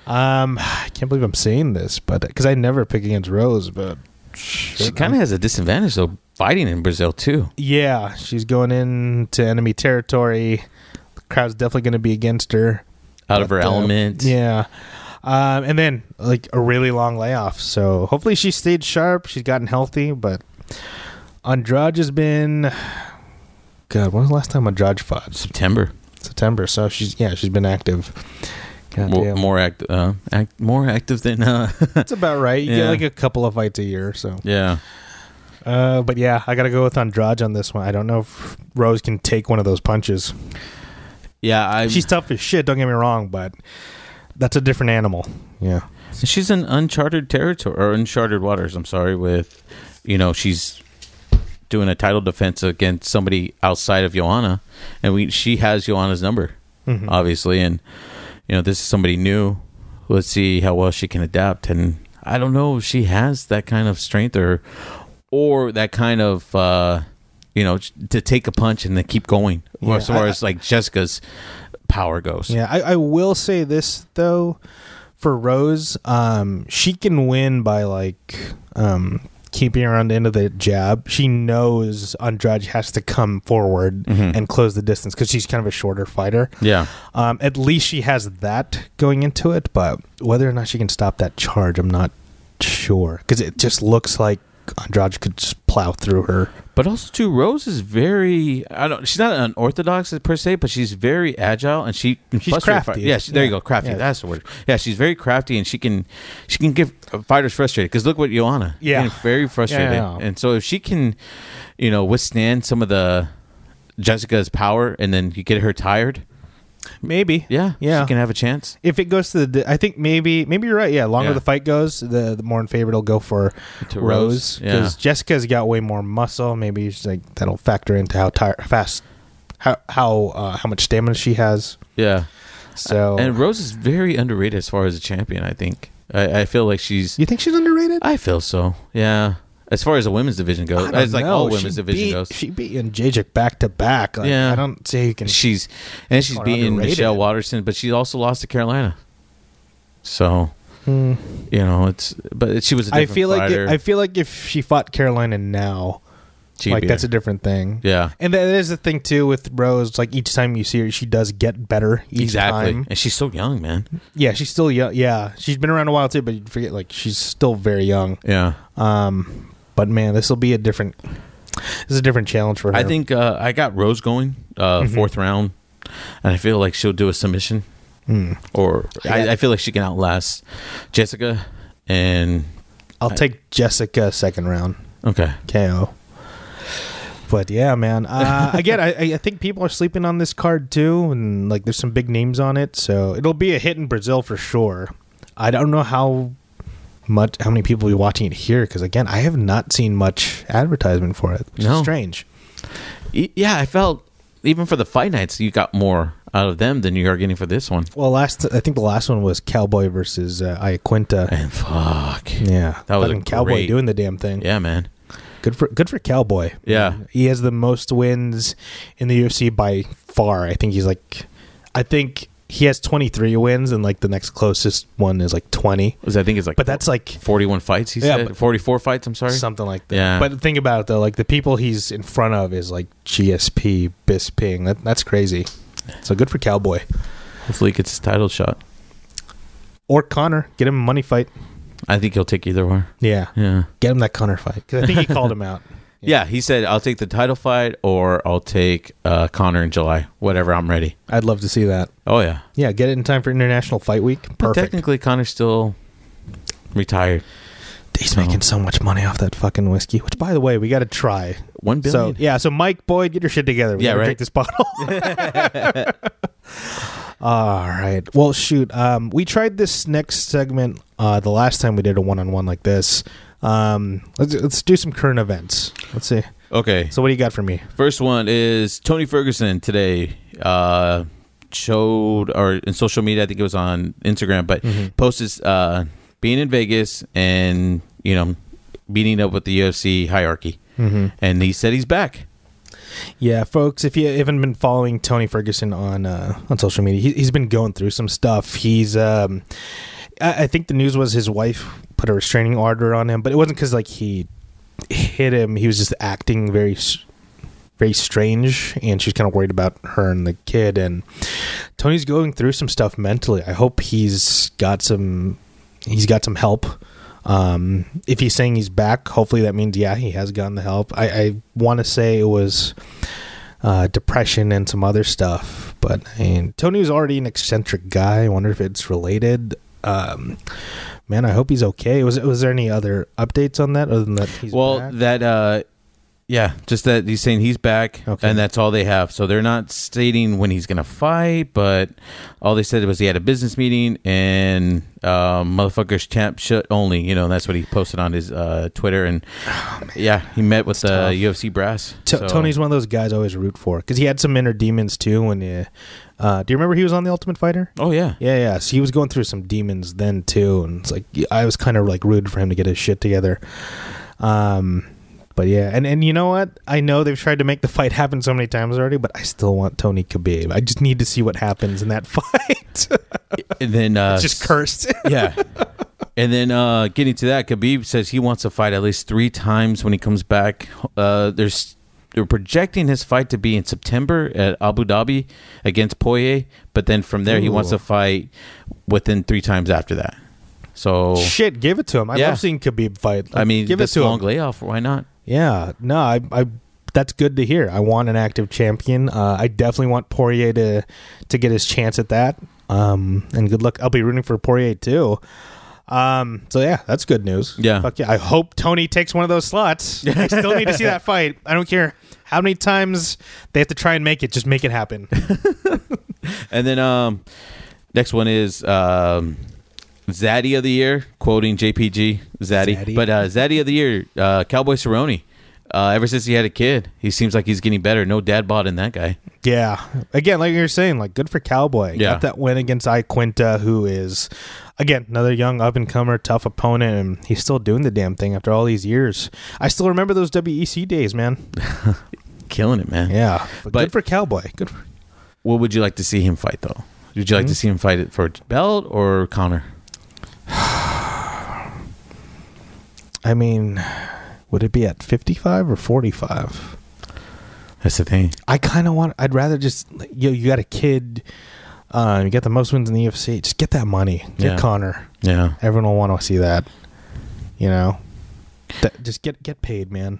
Um, I can't believe I'm saying this, but because I never pick against Rose, but She kind of has a disadvantage though, fighting in Brazil too. yeah, she's going into enemy territory. The crowd's definitely going to be against her. Out of her uh, element. Yeah. Um, and then like a really long layoff. So hopefully she stayed sharp. She's gotten healthy, but Andrade has been. God, when was the last time Andrade fought? September. September. So she's yeah, she's been active. More, more act, uh, act, more active than. Uh, That's about right. You get like a couple of fights a year. So, yeah. uh, but yeah, I got to go with Andrade on this one. I don't know if Rose can take one of those punches. Yeah. I. She's tough as shit. Don't get me wrong, but that's a different animal. Yeah. She's in uncharted territory or uncharted waters. I'm sorry. With, you know, she's doing a title defense against somebody outside of Joanna, and we she has Joanna's number, Mhm. obviously, and you know this is somebody new. Let's see how well she can adapt, and I don't know if she has that kind of strength or or that kind of uh, you know to take a punch and then keep going. Yeah, as far I- as like Jessica's power goes. Yeah, I, I will say this though, for Rose, um, she can win by like um keeping her on the end of the jab. She knows Andrade has to come forward Mhm. and close the distance because she's kind of a shorter fighter. Yeah. Um, at least she has that going into it, but whether or not she can stop that charge, I'm not sure because it just looks like Andrade could just plow through her. But also too, Rose is very. I don't. She's not unorthodox per se, but she's very agile and she. She's crafty. fight- Yeah, she, there you go, crafty. Yeah. That's the word. Yeah, she's very crafty and she can, she can get fighters frustrated. Because look what Joanna. Yeah. very frustrated. Yeah, yeah. And so if she can, you know, withstand some of the Jessica's power, and then you get her tired. Maybe, Yeah, Yeah. she can have a chance. if it goes to the, I think maybe maybe you're right. Yeah, longer Yeah. the fight goes, the the more in favor it'll go for To Rose Rose, because yeah. Jessica's got way more muscle. Maybe she's like that'll factor into how tired, fast, how how uh, how much stamina she has. Yeah, So, and Rose is very underrated as far as a champion. I think. I, I feel like she's. you think she's underrated? I feel so. Yeah. As far as the women's division goes, I don't as like all She women's division beat, goes, She beat Jacek back to back. Like, Yeah. I don't you can. she's and she's beating underrated. Michelle Waterson, but she also lost to Karolina. So Hmm. you know, it's but she was. a I different feel like fighter. it, I feel like if she fought Karolina now, She'd like beat that's her. a different thing. yeah, And that is the thing too with Rose. Like each time you see her, she does get better each exactly. time. And she's so young, man. Yeah, she's still young. Yeah, she's been around a while too, but you forget like she's still very young. Yeah, Um, but man, this will be a different. This is a different challenge for her. I think uh, I got Rose going uh, Mm-hmm. fourth round, and I feel like she'll do a submission, Hmm. or I. I feel like she can outlast Jessica. And I'll take Jessica second round okay, KO. But yeah, man. Uh, again, I, I think people are sleeping on this card too, and like there's some big names on it, so it'll be a hit in Brazil for sure. I don't know how much how many people will be watching it here because again, I have not seen much advertisement for it. Which No. is strange. Yeah, I felt even for the fight nights, you got more out of them than you are getting for this one. Well, last I think the last one was Cowboy versus uh, Iaquinta. And fuck, Yeah, That was a Cowboy great- doing the damn thing. yeah, man. Good for good for Cowboy. Yeah. he has the most wins in the UFC by far. I think he's like, I think he has 23 wins, and like the next closest one is like 20. Was I think it's like, But that's like 41 fights. He Yeah, said 44 fights. I'm sorry. something like that. Yeah. But think about it though, like the people he's in front of is like GSP, Bisping. That, that's crazy. So good for Cowboy Hopefully, he gets his title shot. or Conor. Get him a money fight. I think he'll take either one. Yeah, Yeah. get him that Conor fight because I think he called him out. Yeah, he said I'll take the title fight or I'll take uh, Conor in July. Whatever, I'm ready. I'd love to see that. Oh yeah. Yeah, get it in time for International Fight Week. But Perfect. technically, Conor's still retired. He's making so much money off that fucking whiskey. Which, by the way, we got to try. One So billion. yeah, so Mike Boyd, get your shit together. We Yeah, gotta right. Drink this bottle. All right. Well, shoot. Um, we tried this next segment uh, the last time we did a one-on-one like this. Um, let's let's do some current events. Let's see. okay. So, what do you got for me? First one is Tony Ferguson today uh, showed, or in social media, I think it was on Instagram, but posted uh, being in Vegas and you know meeting up with the UFC hierarchy, Mm-hmm. and he said he's back. Yeah, folks, if you haven't been following Tony Ferguson on uh, on social media, he, he's been going through some stuff. He's, um, I, I think the news was his wife put a restraining order on him, but it wasn't because like he hit him. He was just acting very, very strange, and she's kind of worried about her and the kid. And Tony's going through some stuff mentally. I hope he's got some, he's got some help. Um, if he's saying he's back, hopefully that means yeah, he has gotten the help. I, I want to say it was uh, depression and some other stuff, but I mean, Tony was already an eccentric guy. I wonder if it's related. Um, man, I hope he's okay. Was was there any other updates on that other than that he's well, back? that uh, yeah, just that he's saying he's back, Okay. and that's all they have. So they're not stating when he's gonna fight, but all they said was he had a business meeting and um, motherfuckers champ shit only. You know, that's what he posted on his uh, Twitter, and yeah, he met with the. UFC brass. T- So- Tony's one of those guys I always root for because he had some inner demons too. When uh, uh, do you remember he was on the Ultimate Fighter? Oh yeah, Yeah, yeah. So he was going through some demons then too, and it's like I was kind of like rooted for him to get his shit together. Um, but yeah, and and you know what? I know they've tried to make the fight happen so many times already, but I still want Tony Khabib. I just need to see what happens in that fight. and then uh, it's just cursed. yeah. And then uh, getting to that, Khabib says he wants to fight at least three times when he comes back. Uh, there's they're projecting his fight to be in September at Abu Dhabi against Poirier, but then from there he wants to fight within three times after that. So Shit, give it to him. I Yeah. love seeing Khabib fight. I mean, give it to long him. layoff, why not? Yeah, no, I, I, that's good to hear. I want an active champion. Uh, I definitely want Poirier to to get his chance at that. Um, and good luck. I'll be rooting for Poirier too. Um, so yeah, that's good news. Yeah. Fuck yeah. I hope Tony takes one of those slots. I still need to see that fight. I don't care how many times they have to try and make it. Just make it happen. And then um, next one is um, Zaddy of the year, quoting JPG Zaddy. Zaddy. But uh, Zaddy of the year, uh, Cowboy Cerrone. Uh, ever since he had a kid, he seems like he's getting better. No dad bod in that guy. Yeah. Again, like you're saying, like good for Cowboy. Yeah. Got that win against Iaquinta, who is again another young up and comer, tough opponent, and he's still doing the damn thing after all these years. I still remember those WEC days, man. Killing it, man. Yeah. But, But- good for Cowboy. Good for What would you like to see him fight, though? Would you like Hmm? to see him fight it for belt or Conor? I mean, would it be at 55 or 45? That's the thing. I kind of want. I'd rather just you. You got a kid. Uh, you get the most wins in the UFC. Just get that money. Get Yeah. Conor. Yeah. Everyone will want to see that. You know, That- just get get paid, man.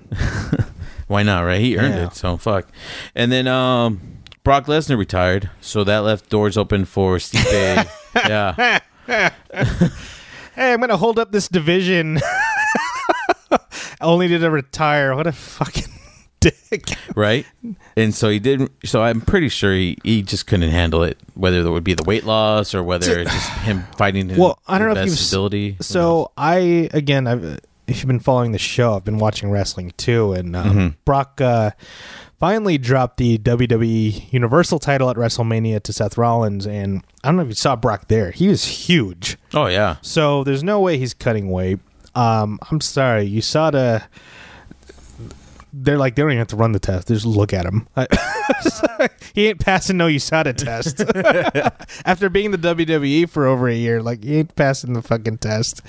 Why not, right? He earned Yeah. it, so fuck. And then um, Brock Lesnar retired, so that left doors open for Stipe. yeah. Hey, I'm gonna hold up this division. Only to retire. What a fucking dick. right? And so he didn't. So I'm pretty sure he, he just couldn't handle it, whether there would be the weight loss or whether it's just him fighting. His, Well, I don't know if you've ability. So I again, I've if you've been following the show, I've been watching wrestling too, and um, Mhm. Brock uh, finally dropped the WWE Universal title at WrestleMania to Seth Rollins, and I don't know if you saw Brock there. He was huge, oh yeah, so there's no way he's cutting weight. Um, I'm sorry, USADA. They're like they don't even have to run the test; they just look at him. he ain't passing no USADA test. After being the WWE for over a year, like he ain't passing the fucking test.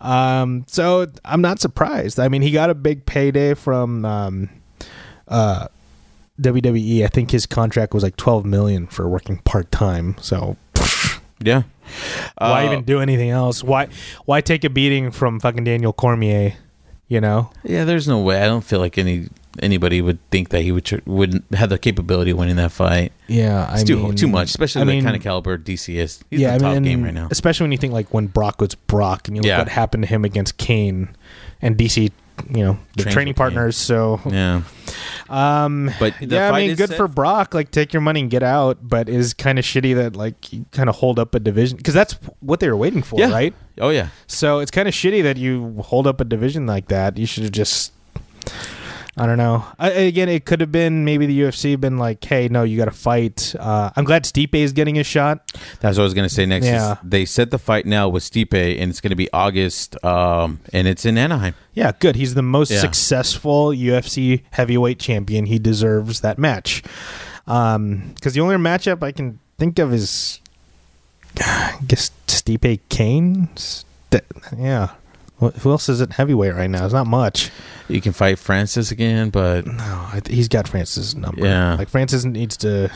Um, so I'm not surprised. I mean, he got a big payday from um, uh, WWE. I think his contract was like 12 million for working part time. So yeah. why Uh, even do anything else? Why why take a beating from fucking Daniel Cormier? You know, Yeah, there's no way. I don't feel like any anybody would think that he would tr- wouldn't have the capability of winning that fight. yeah, I It's too mean, too much, especially I the mean, kind of caliber DC is. He's yeah, the I mean, game right now. especially when you think like when Brock was Brock, and you look Yeah. what happened to him against Cain and DC. You know, the training Cain. partners. So Yeah, Um, But yeah, I mean, good set- for Brock. Like, take your money and get out. But is kind of shitty that like you kind of hold up a division because that's what they were waiting for, Yeah. right? oh yeah. So it's kind of shitty that you hold up a division like that. You should have just. I don't know. I, again, it could have been maybe the UFC been like, "Hey, no, you got to fight." Uh, I'm glad Stipe is getting a shot. That's what I was gonna say next. is Yeah. they set the fight now with Stipe, and it's gonna be August, um, and it's in Anaheim. Yeah, good. He's the most Yeah. successful UFC heavyweight champion. He deserves that match. Um, because the only matchup I can think of is, I guess Stipe Cain. Yeah. Wh- Who else is at heavyweight right now? It's not much. You can fight Francis again, but No, I th- he's got Francis' number. Yeah. like Francis needs to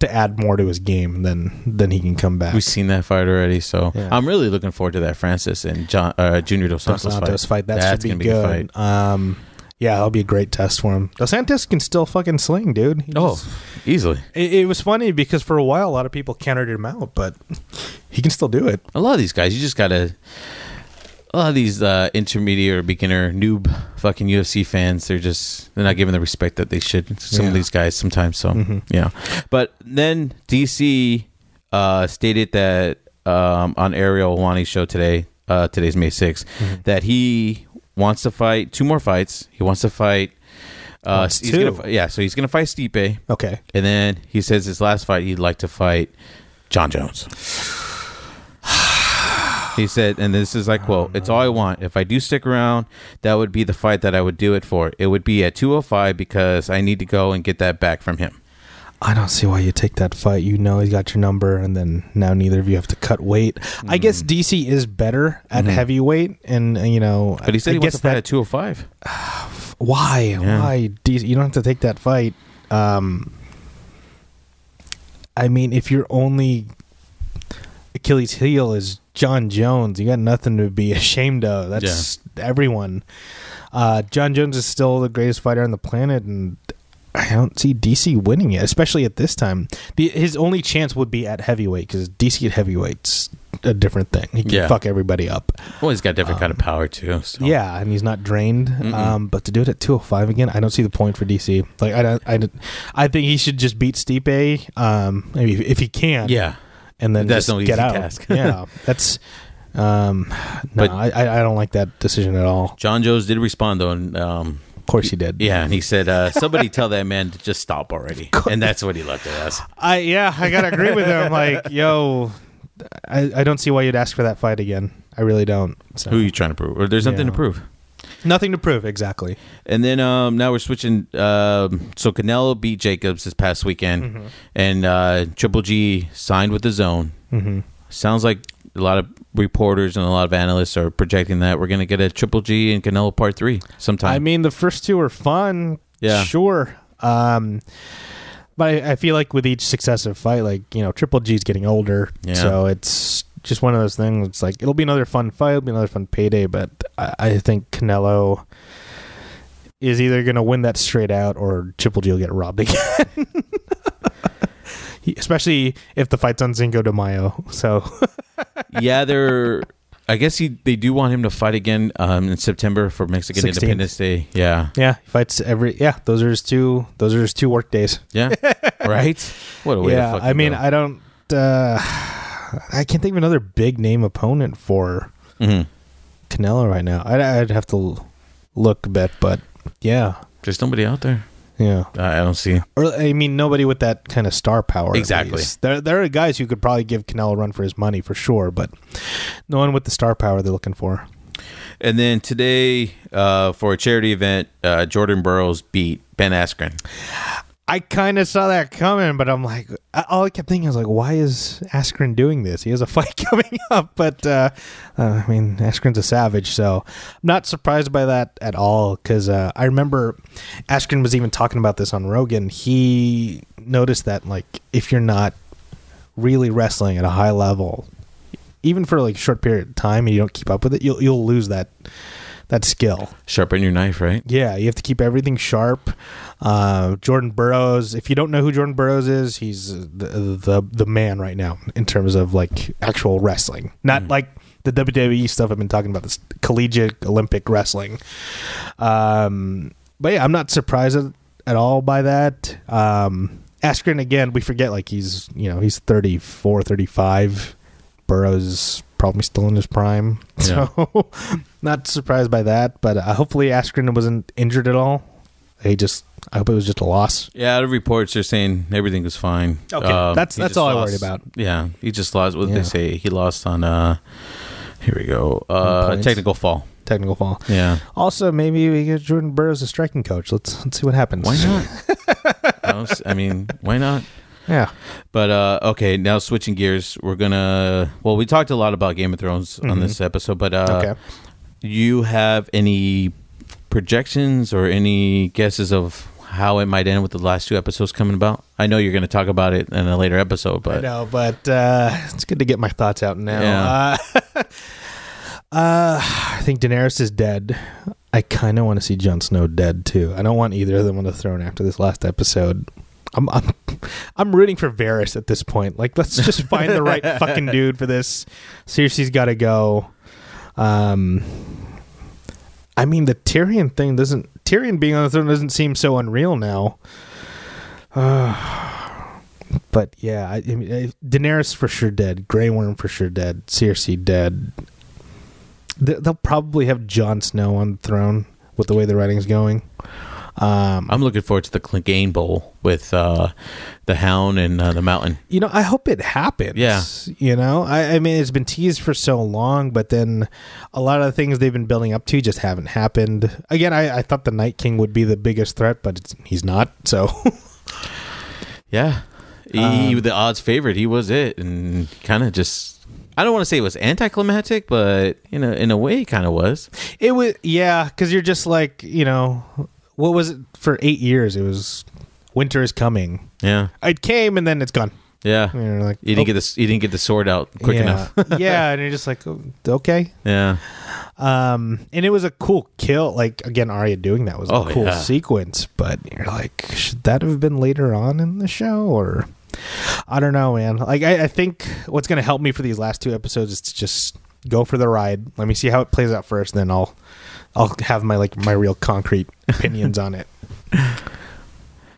to add more to his game. Then then he can come back. we've seen that fight already. So Yeah. I'm really looking forward to that Francis and John uh, Junior Dos Dos Santos, fight. fight. That That's gonna be good. Um, yeah, that'll be a great test for him. Dos Santos can still fucking sling, dude. He Oh, just- easily. It, it was funny because for a while a lot of people countered him out, but he can still do it. A lot of these guys, you just gotta. A lot of these uh, intermediate or beginner noob fucking UFC fans, they're just they're not given the respect that they should. Some Yeah. of these guys sometimes. So Mhm. yeah, but then DC uh, stated that um, on Ariel Helwani's show today, uh, today's May 6th, Mhm. that he wants to fight two more fights. He wants to fight. Uh, he's gonna, yeah, so he's gonna fight Stipe, Okay. and then he says his last fight he'd like to fight Jon Jones. He said, and this is like quote: "It's all I want. If I do stick around, that would be the fight that I would do it for. It would be at 205 because I need to go and get that back from him." I don't see why you take that fight. You know he's got your number, and then now neither of you have to cut weight. I guess DC is better at Mhm. heavyweight, and uh, you know. But he said I he wants to fight that- at 205. Why? Yeah. Why? DC, you don't have to take that fight. Um, I mean, if you're only Achilles heel is Jon Jones, you got nothing to be ashamed of. That's everyone. Uh, Jon Jones is still the greatest fighter on the planet, and I don't see DC winning it, especially at this time. The, his only chance would be at heavyweight because DC at heavyweight's a different thing. He can Yeah. fuck everybody up. Well, he's got a different kind of Um, power too. So. Yeah, and he's not drained. Um, but to do it at 205 again, I don't see the point for DC. Like I don't, I, don't- I think he should just beat Stipe. Um, if, if he can. yeah. And then That's just no get easy out. task. yeah, that's. Um, no, But- I, I I don't like that decision at all. Jon Jones did respond though, and um, Of course he did. Yeah, and he said, uh, "Somebody tell that man to just stop already." And that's what he left at us. I yeah, I gotta agree with him. Like, yo, I, I don't see why you'd ask for that fight again. I really don't. So. Who are you trying to prove? Or there's nothing Yeah. to prove. Nothing to prove. Exactly. And then um, now we're switching. Um, so Canelo beat Jacobs this past weekend, Mm-hmm. and uh, Triple G signed with DAZN. Mm-hmm. Sounds like a lot of reporters and a lot of analysts are projecting that we're going to get a Triple G and Canelo Part Three sometime. I mean, the first two are fun. Yeah. Sure. Um, but I, I feel like with each successive fight, like you know, Triple G's getting older, Yeah. so it's just one of those things. It's like it'll be another fun fight, it'll be another fun payday, but I, I think Canelo is either going to win that straight out or Triple G will get robbed again. Especially if the fight's on Cinco de Mayo. So yeah, they're. I guess he they do want him to fight again um, in September for Mexican 16th. Independence Day. Yeah, yeah, he fights every yeah. Those are his two. Those are his two work days. yeah, right. What a way yeah, to fucking I mean, go. I don't. Uh, I can't think of another big name opponent for Mhm. Canelo right now. I'd, I'd have to look a bit, but yeah, There's nobody out there. yeah. I I don't see. Or I mean, nobody with that kind of star power. Exactly. There, there are guys who could probably give Canelo a run for his money for sure, but no one with the star power they're looking for. And then today, uh, for a charity event, uh, Jordan Burroughs beat Ben Askren. I kind of saw that coming, but I'm like, all I kept thinking was like, why is Askren doing this? He has a fight coming up, but uh, uh, I mean, Askren's a savage, so I'm not surprised by that at all. Because uh, I remember Askren was even talking about this on Rogan. He noticed that like if you're not really wrestling at a high level, even for like a short period of time, and you don't keep up with it, you'll you'll lose that that skill. Sharpen your knife, right? Yeah, you have to keep everything sharp. Uh, Jordan Burroughs. If you don't know who Jordan Burroughs is, he's the the the man right now in terms of like actual wrestling, not like the WWE stuff I've been talking about. This collegiate Olympic wrestling. Um, but yeah, I'm not surprised at, at all by that. Um, Askren again, we forget like he's you know he's 34, 35. Burroughs is probably still in his prime, Yeah. so not surprised by that. But uh, hopefully Askren wasn't injured at all. He just, I hope it was just a loss. Yeah, the reports are saying everything was fine. Um, Okay, that's- that's just all I lost- worried about. Yeah, he just lost. What did Yeah. they say? He lost on. uh Here we go. Uh. Technical fall. Technical fall. Yeah. Also, maybe we get Jordan Burroughs a striking coach. Let's let's see what happens. Why not? I, don't mean, why not? Yeah. But uh okay, now switching gears, we're gonna. Well, we talked a lot about Game of Thrones on Mhm. this episode, but uh okay. You have any projections or any guesses of how it might end with the last two episodes coming about? I know you're going to talk about it in a later episode, I but know, but uh, it's good to get my thoughts out now. Yeah. Uh, uh, I think Daenerys is dead. I kind of want to see Jon Snow dead too. I don't want either of them on the throne after this last episode. I'm I'm I'm rooting for Varys at this point. Like, let's just find the right fucking dude for this. Cersei's got to go. Um, I mean, the Tyrion thing doesn't. Tyrion being on the throne doesn't seem so unreal now. But yeah, I, I mean, uh, Daenerys for sure dead. Grey Worm for sure dead. Cersei dead. They- They'll probably have Jon Snow on the throne with the way the writing's going. Um, I'm looking forward to the Clegane Bowl with uh, the Hound and uh, the Mountain. you know, I hope it happens. Yeah. You know, I, I mean, it's been teased for so long, but then a lot of the things they've been building up to just haven't happened. Again, I, I thought the Night King would be the biggest threat, but it's, he's not. So, Yeah, he, Um, the odds favorite. He was it, and kind of just. I don't want to say it was anticlimactic, but you know, in a way, it kind of was. It was yeah, because you're just like you know, what was it for eight years? It was winter is coming. Yeah, It came and then it's gone. yeah. And you're like, You didn't oh, get the you didn't get the sword out quick yeah. enough. yeah, and you're just like, oh, okay. Yeah, Um, and it was a cool kill. Like again, Arya doing that was a Oh, cool yeah. sequence. But you're like, should that have been later on in the show or? I don't know, man. Like I, I think what's going to help me for these last two episodes is to just go for the ride. Let me see how it plays out first, then I'll I'll have my like my real concrete opinions on it.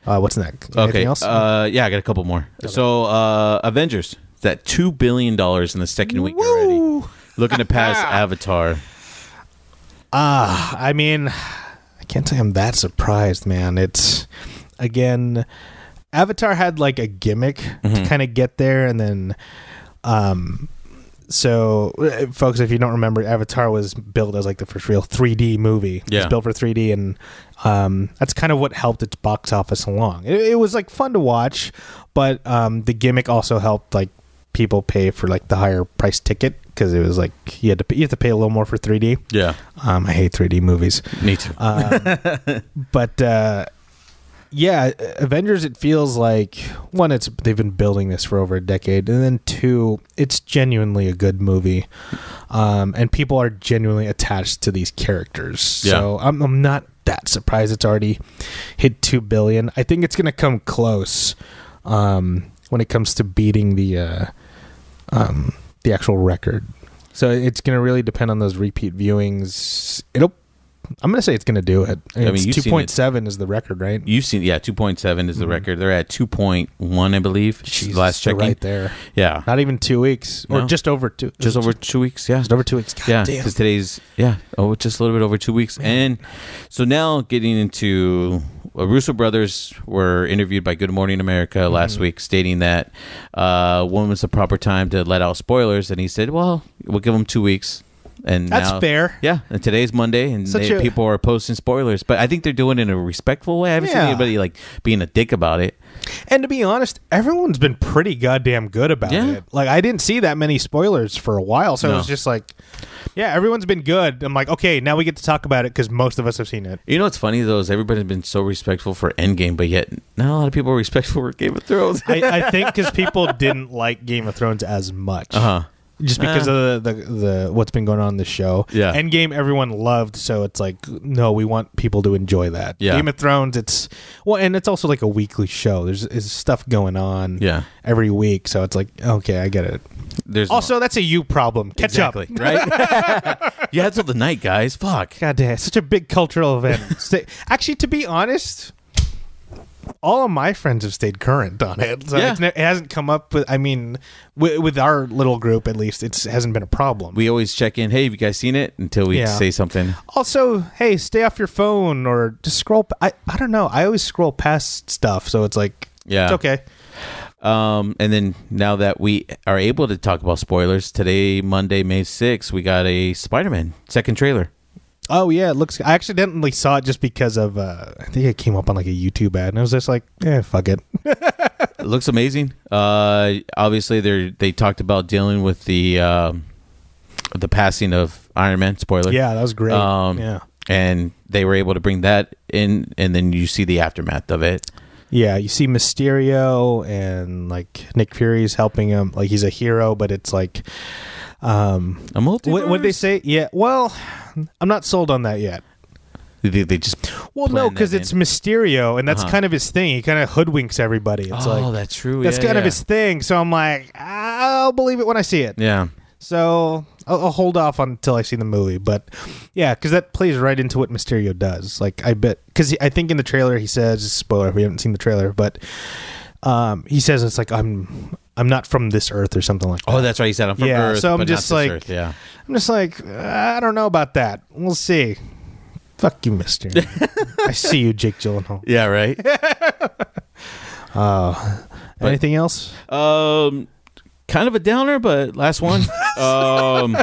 Uh, what's next? Anything Okay. else? Uh, yeah, I got a couple more. So, uh, Avengers. that two billion dollars in the second week already. Looking to pass Avatar. Ah, I mean, I can't say I'm that surprised, man. It's again, Avatar had like a gimmick to Mhm. kind of get there, and then, um, so uh, folks, if you don't remember, Avatar was built as like the first real 3D movie. It Yeah. was built for 3D, and um, that's kind of what helped its box office along. It, it was like fun to watch, but um, the gimmick also helped like people pay for like the higher price ticket because it was like you had to pay, you have to pay a little more for 3D. Yeah, Um, I hate 3D movies. me too. Um, but uh, yeah, Avengers. It feels like one, it's they've been building this for over a decade, and then two, it's genuinely a good movie, um, and people are genuinely attached to these characters. Yeah. So I'm, I'm not that surprised it's already hit two billion. I think it's going to come close um, when it comes to beating the uh, um, the actual record. So it's going to really depend on those repeat viewings. It'll. I'm going to say it's going to do it. I mean, it's you've seen two point seven is the record, right? You've seen, yeah, two point seven is the Mhm. record. They're at two point one, I believe. Jesus, last checking, right there. yeah, Not even two weeks, or No. just over two. just over two weeks. Yeah, just over two weeks. God yeah, because today's yeah, oh, just a little bit over two weeks, and so now getting into uh, Russo brothers were interviewed by Good Morning America last Mm-hmm. week, stating that uh, when was the proper time to let out spoilers, and he said, "Well, we'll give them two weeks." And That's now- fair. Yeah, and today's Monday, and Such they- a- people are posting spoilers, but I think they're doing it in a respectful way. I haven't seen Yeah. anybody like being a dick about it. And to be honest, everyone's been pretty goddamn good about Yeah. it. Like I didn't see that many spoilers for a while, so it No. was just like, yeah, everyone's been good. I'm like, okay, now we get to talk about it because most of us have seen it. You know what's funny though is everybody's been so respectful for Endgame, but yet not a lot of people are respectful for Game of Thrones. I, I think because people didn't like Game of Thrones as much. uh huh. Just because Uh. of the, the the what's been going on in the show. Yeah. Endgame everyone loved, so it's like no, we want people to enjoy that. Yeah. Game of Thrones, it's well, and it's also like a weekly show. There's is stuff going on Yeah. every week, so it's like okay, I get it. There's Also, that's a you problem. Catch exactly up. right. you had till the night, guys. Fuck. God damn, such a big cultural event. Actually, to be honest, all of my friends have stayed current on it. So Yeah. it's ne- it hasn't come up with. I mean, with, with our little group, at least, it hasn't been a problem. We always check in. Hey, have you guys seen it? Until we Yeah. say something. Also, hey, stay off your phone or just scroll. p- I I don't know. I always scroll past stuff, so it's like Yeah. it's okay. Um, and then now that we are able to talk about spoilers, today, Monday, May 6th, we got a Spider-Man second trailer. Oh yeah, it looks. I accidentally saw it just because of. Uh, I think it came up on like a YouTube ad, and I was just like, "Yeah, fuck it." It looks amazing. Uh, obviously, they they talked about dealing with the um, the passing of Iron Man. Spoiler. yeah, that was great. Um, yeah, and they were able to bring that in, and then you see the aftermath of it. yeah. You see Mysterio and like Nick Fury's helping him. Like he's a hero, but it's like, um, A multiverse. what would they say? Yeah. Well, I'm not sold on that yet. They, they just Well, no, because it's. Mysterio, and that's Uh-huh. kind of his thing. He kind of hoodwinks everybody. It's oh, like that's true. that's Yeah, kind of yeah. his thing. So I'm like, I'll believe it when I see it. Yeah. So I'll, I'll hold off until I see the movie. But yeah, because that plays right into what Mysterio does. Like I bet, because I think in the trailer he says, spoiler, if we haven't seen the trailer, but um, he says it's like I'm I'm not from this earth or something like that. Oh, that's right. He said I'm from Yeah, Earth, so I'm just like- Earth. yeah. I'm just like I don't know about that. We'll see. Fuck you, Mister. I see you, Jake Gyllenhaal. Yeah. Right. Uh, But- anything else? um, kind of a downer, but last one. um,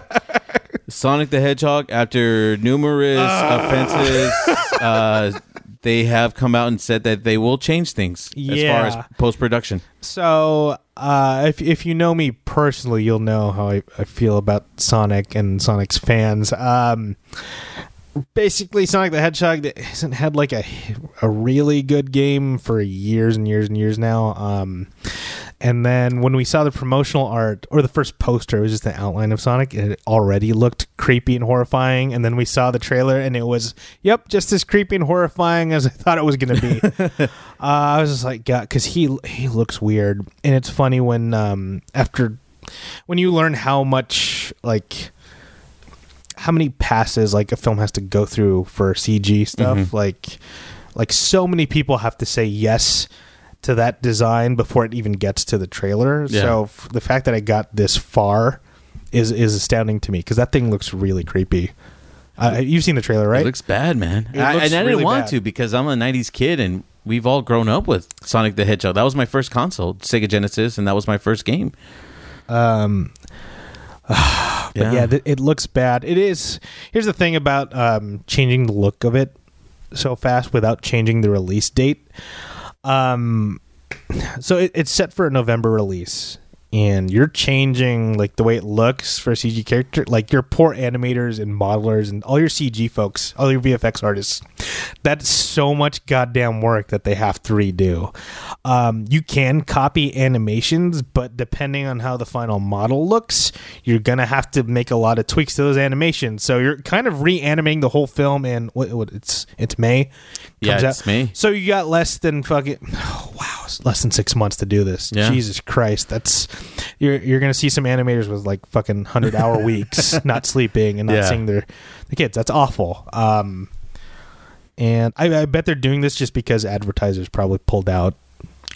Sonic the Hedgehog. After numerous offenses, uh, they have come out and said that they will change things as far as post production. So, uh, if if you know me personally, you'll know how I, I feel about Sonic and Sonic's fans. Um, basically, Sonic the Hedgehog hasn't had like a a really good game for years and years and years now. Um, and then when we saw the promotional art or the first poster, it was just an outline of Sonic, and it already looked creepy and horrifying. And then we saw the trailer, and it was, yep, just as creepy and horrifying as I thought it was going to be. uh, I was just like, God, because he he looks weird, and it's funny when um after when you learn how much like how many passes like a film has to go through for CG stuff, Mhm. like like so many people have to say yes to that design before it even gets to the trailer. Yeah. So f- the fact that I got this far is is astounding to me because that thing looks really creepy. Uh, you've seen the trailer, right? It looks bad, man. I, looks and I really didn't want bad. to because I'm a '90s kid, and we've all grown up with Sonic the Hedgehog. That was my first console, Sega Genesis, and that was my first game. Um, but yeah, th- it looks bad. It is. Here's the thing about um, changing the look of it so fast without changing the release date. Um, so it, it's set for a November release, and you're changing like the way it looks for a CG character. Like your poor animators and modelers and all your CG folks, all your VFX artists. That's so much goddamn work that they have to redo. Um, you can copy animations, but depending on how the final model looks, you're gonna have to make a lot of tweaks to those animations. So you're kind of reanimating the whole film in what, what it's it's May. Yeah, it's May. So you got less than fucking wow, less than six months to do this. Yeah. Jesus Christ, that's you're you're gonna see some animators with like fucking hundred hour weeks, not sleeping and not Yeah. seeing their the kids. That's awful. Um, and I, I bet they're doing this just because advertisers probably pulled out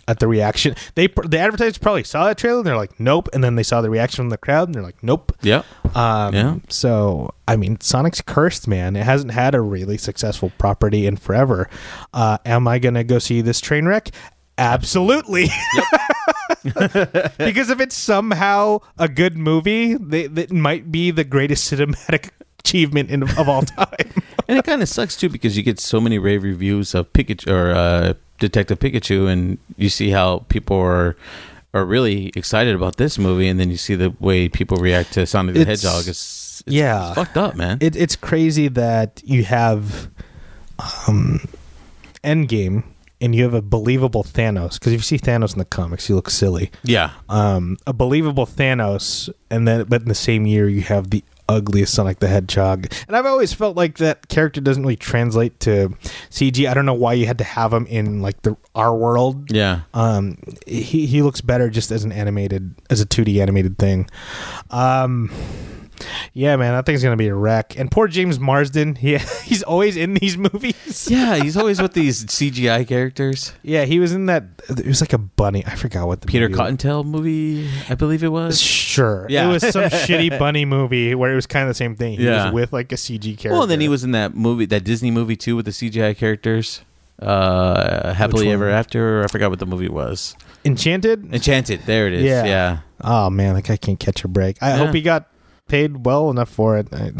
at the reaction. They the advertisers probably saw that trailer and they're like, nope, and then they saw the reaction from the crowd and they're like, nope. Yep. Um, Yeah. So I mean, Sonic's cursed, man. It hasn't had a really successful property in forever. Uh, am I gonna go see this train wreck? Absolutely. because if it's somehow a good movie, they, that might be the greatest cinematic achievement in, of all time. and it kind of sucks too because you get so many rave reviews of Pikachu or uh, Detective Pikachu, and you see how people are are really excited about this movie, and then you see the way people react to Sonic the It's- Hedgehog. It's, it's yeah. it's fucked up, man. it, it's crazy that you have um, Endgame and you have a believable Thanos. Because if you see Thanos in the comics, he looks silly. yeah, um, a believable Thanos, and then but in the same year you have the ugliest Sonic the Hedgehog. And I've always felt like that character doesn't really translate to CG. I don't know why you had to have him in like the our world. yeah. Um, he he looks better just as an animated as a 2D animated thing. Um. Yeah, man, that thing's gonna be a wreck. And poor James Marsden, he he's always in these movies. Yeah, he's always with these CGI characters. Yeah, he was in that. It was like a bunny. I forgot what the Peter movie was. Cottontail movie, I believe it was. Sure. Yeah. It was some shitty bunny movie where it was kind of the same thing. He Yeah. was with like a CG character. Well, then he was in that movie, that Disney movie too, with the CGI characters. Uh, Happily Ever? After. I forgot what the movie was. Enchanted. Enchanted. There it is. Yeah. Yeah. Oh man, like I can't catch a break. I Yeah. hope he got paid well enough for it. I-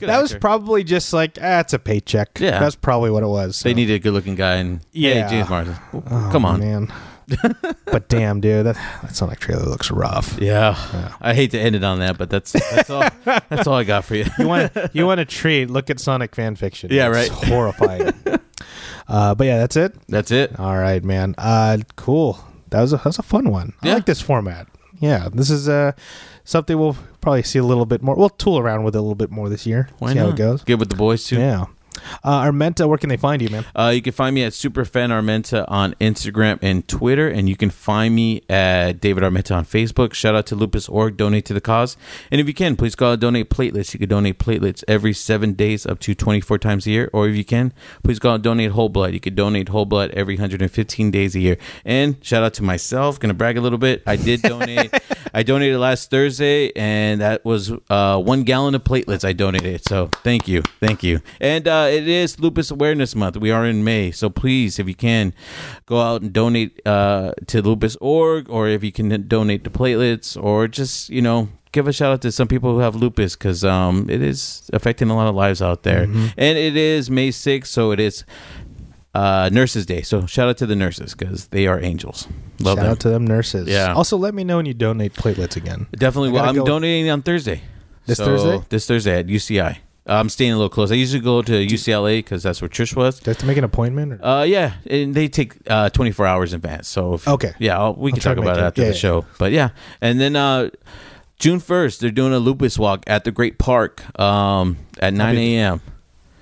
that was probably just like ah, it's a paycheck. Yeah. that's probably what it was. They needed a good-looking guy, and Yeah. hey, James Marsden, Oh, come on. man. but damn, dude, that that Sonic trailer looks rough. Yeah. Yeah. I hate to end it on that, but that's that's all. that's all I got for you. You want you want a treat? Look at Sonic fan fiction. Yeah, It's right. horrifying. uh, but yeah, that's it. That's it. All right, man. Uh, cool. That was a that was a fun one. I like this format. Yeah, this is uh something we'll probably see a little bit more. We'll tool around with it a little bit more this year. Why see not? how it goes. Good with the boys too. Yeah. Uh, Armenta, where can they find you, man? Uh, you can find me at Superfan Armenta on Instagram and Twitter, and you can find me at David Armenta on Facebook. Shout out to Lupus Org, donate to the cause. And if you can, please go out and donate platelets. You can donate platelets every seven days up to 24 times a year. Or if you can, please go out and donate whole blood. You can donate whole blood every 115 days a year. And shout out to myself, gonna brag a little bit. I did donate. I donated last Thursday, and that was uh, one gallon of platelets I donated. So thank you, thank you. And uh, it is Lupus Awareness Month. We are in May, so please, if you can, go out and donate uh, to Lupus Org, or if you can donate to platelets, or just you know. Give a shout out to some people who have lupus because um, it is affecting a lot of lives out there. And it is May 6th, so it is uh, Nurses Day. So shout out to the nurses because they are angels. Love Shout them. out to them nurses. Yeah. Also, let me know when you donate platelets again. Definitely. Well, I'm go- donating on Thursday. This So, Thursday? This Thursday at UCI. I'm staying a little close. I usually go to UCLA because that's where Trish was. Do I have to make an appointment? Or? Uh, yeah, and they take uh 24 hours in advance. So if, Okay. yeah, I'll, we can talk about it it. after Yeah, the yeah. show. But yeah, and then uh, June 1st they're doing a lupus walk at the Great Park um at 9 a.m.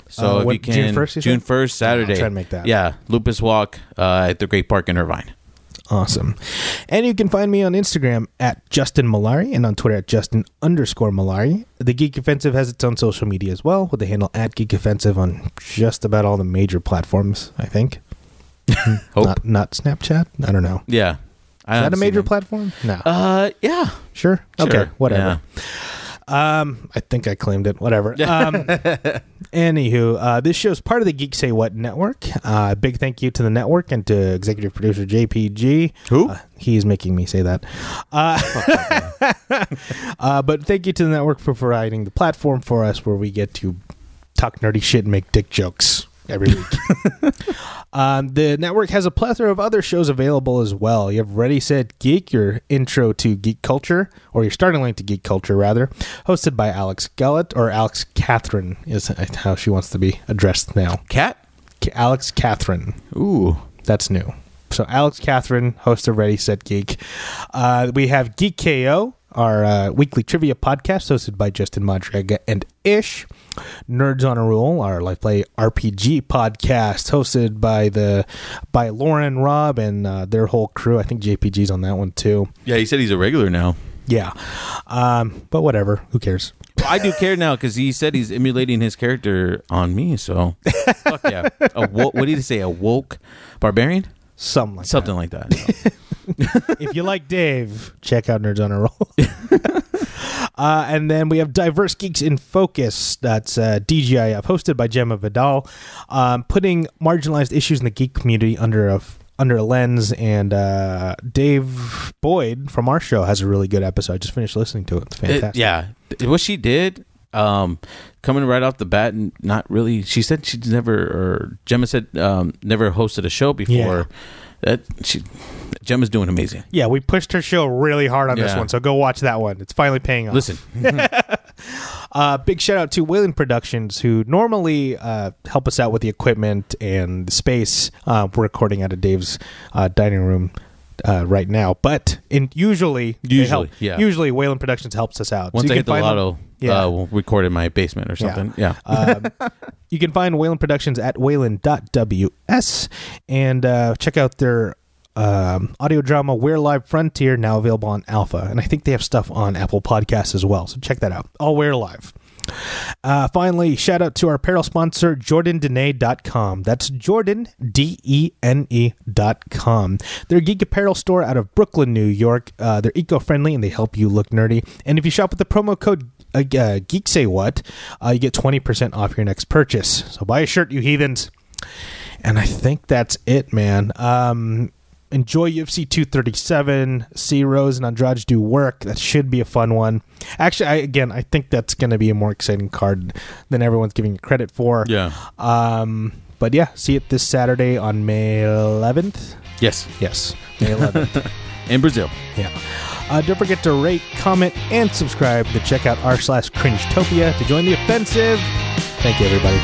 So Uh, if what- you can, June 1st, you June 1st, Saturday. I'll try to make that. Yeah, lupus walk uh, at the Great Park in Irvine. Awesome. And you can find me on Instagram at Justin Mallari and on Twitter at Justin underscore Mallari. The Geek Offensive has its own social media as well with the handle at Geek Offensive on just about all the major platforms, I think. Hope. Not, not Snapchat? I don't know. yeah. I Is that a major platform? No. Uh, yeah. sure? Sure. Okay, whatever. Um, I think I claimed it. Whatever. Um, anywho, uh, this show is part of the Geek Say What network. Uh, big thank you to the network and to executive producer JPG. Who? Uh, he is making me say that. Uh, uh, but thank you to the network for providing the platform for us where we get to talk nerdy shit and make dick jokes every week. um, the network has a plethora of other shows available as well. You have Ready Set Geek, your intro to geek culture, or your starting line to geek culture, rather, hosted by Alex Gullett, or Alex Catherine is how she wants to be addressed now. Cat? Alex Catherine. Ooh. That's new. So Alex Catherine, host of Ready Set Geek. Uh, we have Geek KO, our uh, weekly trivia podcast hosted by Justin Madriga and Ish. Nerds on a Roll, our life play RPG podcast hosted by the by Lauren, Rob, and uh, their whole crew. I think JPG's on that one too. Yeah, he said he's a regular now. Yeah, um, but whatever. Who cares? Well, I do care now because he said he's emulating his character on me. So, fuck yeah. A wo- what did he say? A woke barbarian? Something like Something like that. that. If you like Dave, check out Nerds on a Roll. Uh, and then we have Diverse Geeks in Focus. That's uh, DGIF, hosted by Gemma Vidal, um, putting marginalized issues in the geek community under a under a lens. And uh, Dave Boyd from our show has a really good episode. I just finished listening to it. It's It- fantastic. yeah, what she did, um, coming right off the bat, and not really. She said she's never, or Gemma said um, never hosted a show before. Yeah. That she, Gemma's doing amazing. Yeah, we pushed her show really hard on this Yeah. one, so go watch that one. It's finally paying off. Listen, Uh, big shout out to Wayland Productions, who normally uh, help us out with the equipment and the space. Uh, we're recording out of Dave's uh, dining room uh, right now, but in usually they Usually, help- yeah. Usually, Wayland Productions helps us out. So once you I can hit the find them- lotto, Yeah. uh, we'll record in my basement or something. Yeah. um, you can find Wayland Productions at wayland.ws and uh, check out their um, audio drama We're Live Frontier, now available on Alpha. And I think they have stuff on Apple Podcasts as well. So check that out. All We're Live. Uh, finally, shout out to our apparel sponsor, JordanDene.com. That's Jordan, D E N E.com. They're a geek apparel store out of Brooklyn, New York. Uh, they're eco friendly and they help you look nerdy. And if you shop with the promo code uh, uh, Geek Say What, uh, you get 20% off your next purchase. So buy a shirt, you heathens. And I think that's it, man. Um, enjoy UFC 237. See Rose and Andrade do work. That should be a fun one. Actually, I, again, I think that's going to be a more exciting card than everyone's giving it credit for. yeah. Um, but yeah, see it this Saturday on May 11th. Yes. Yes, May 11th. In Brazil. yeah. Uh, don't forget to rate, comment, and subscribe to check out r slash cringetopia to join the offensive. Thank you, everybody.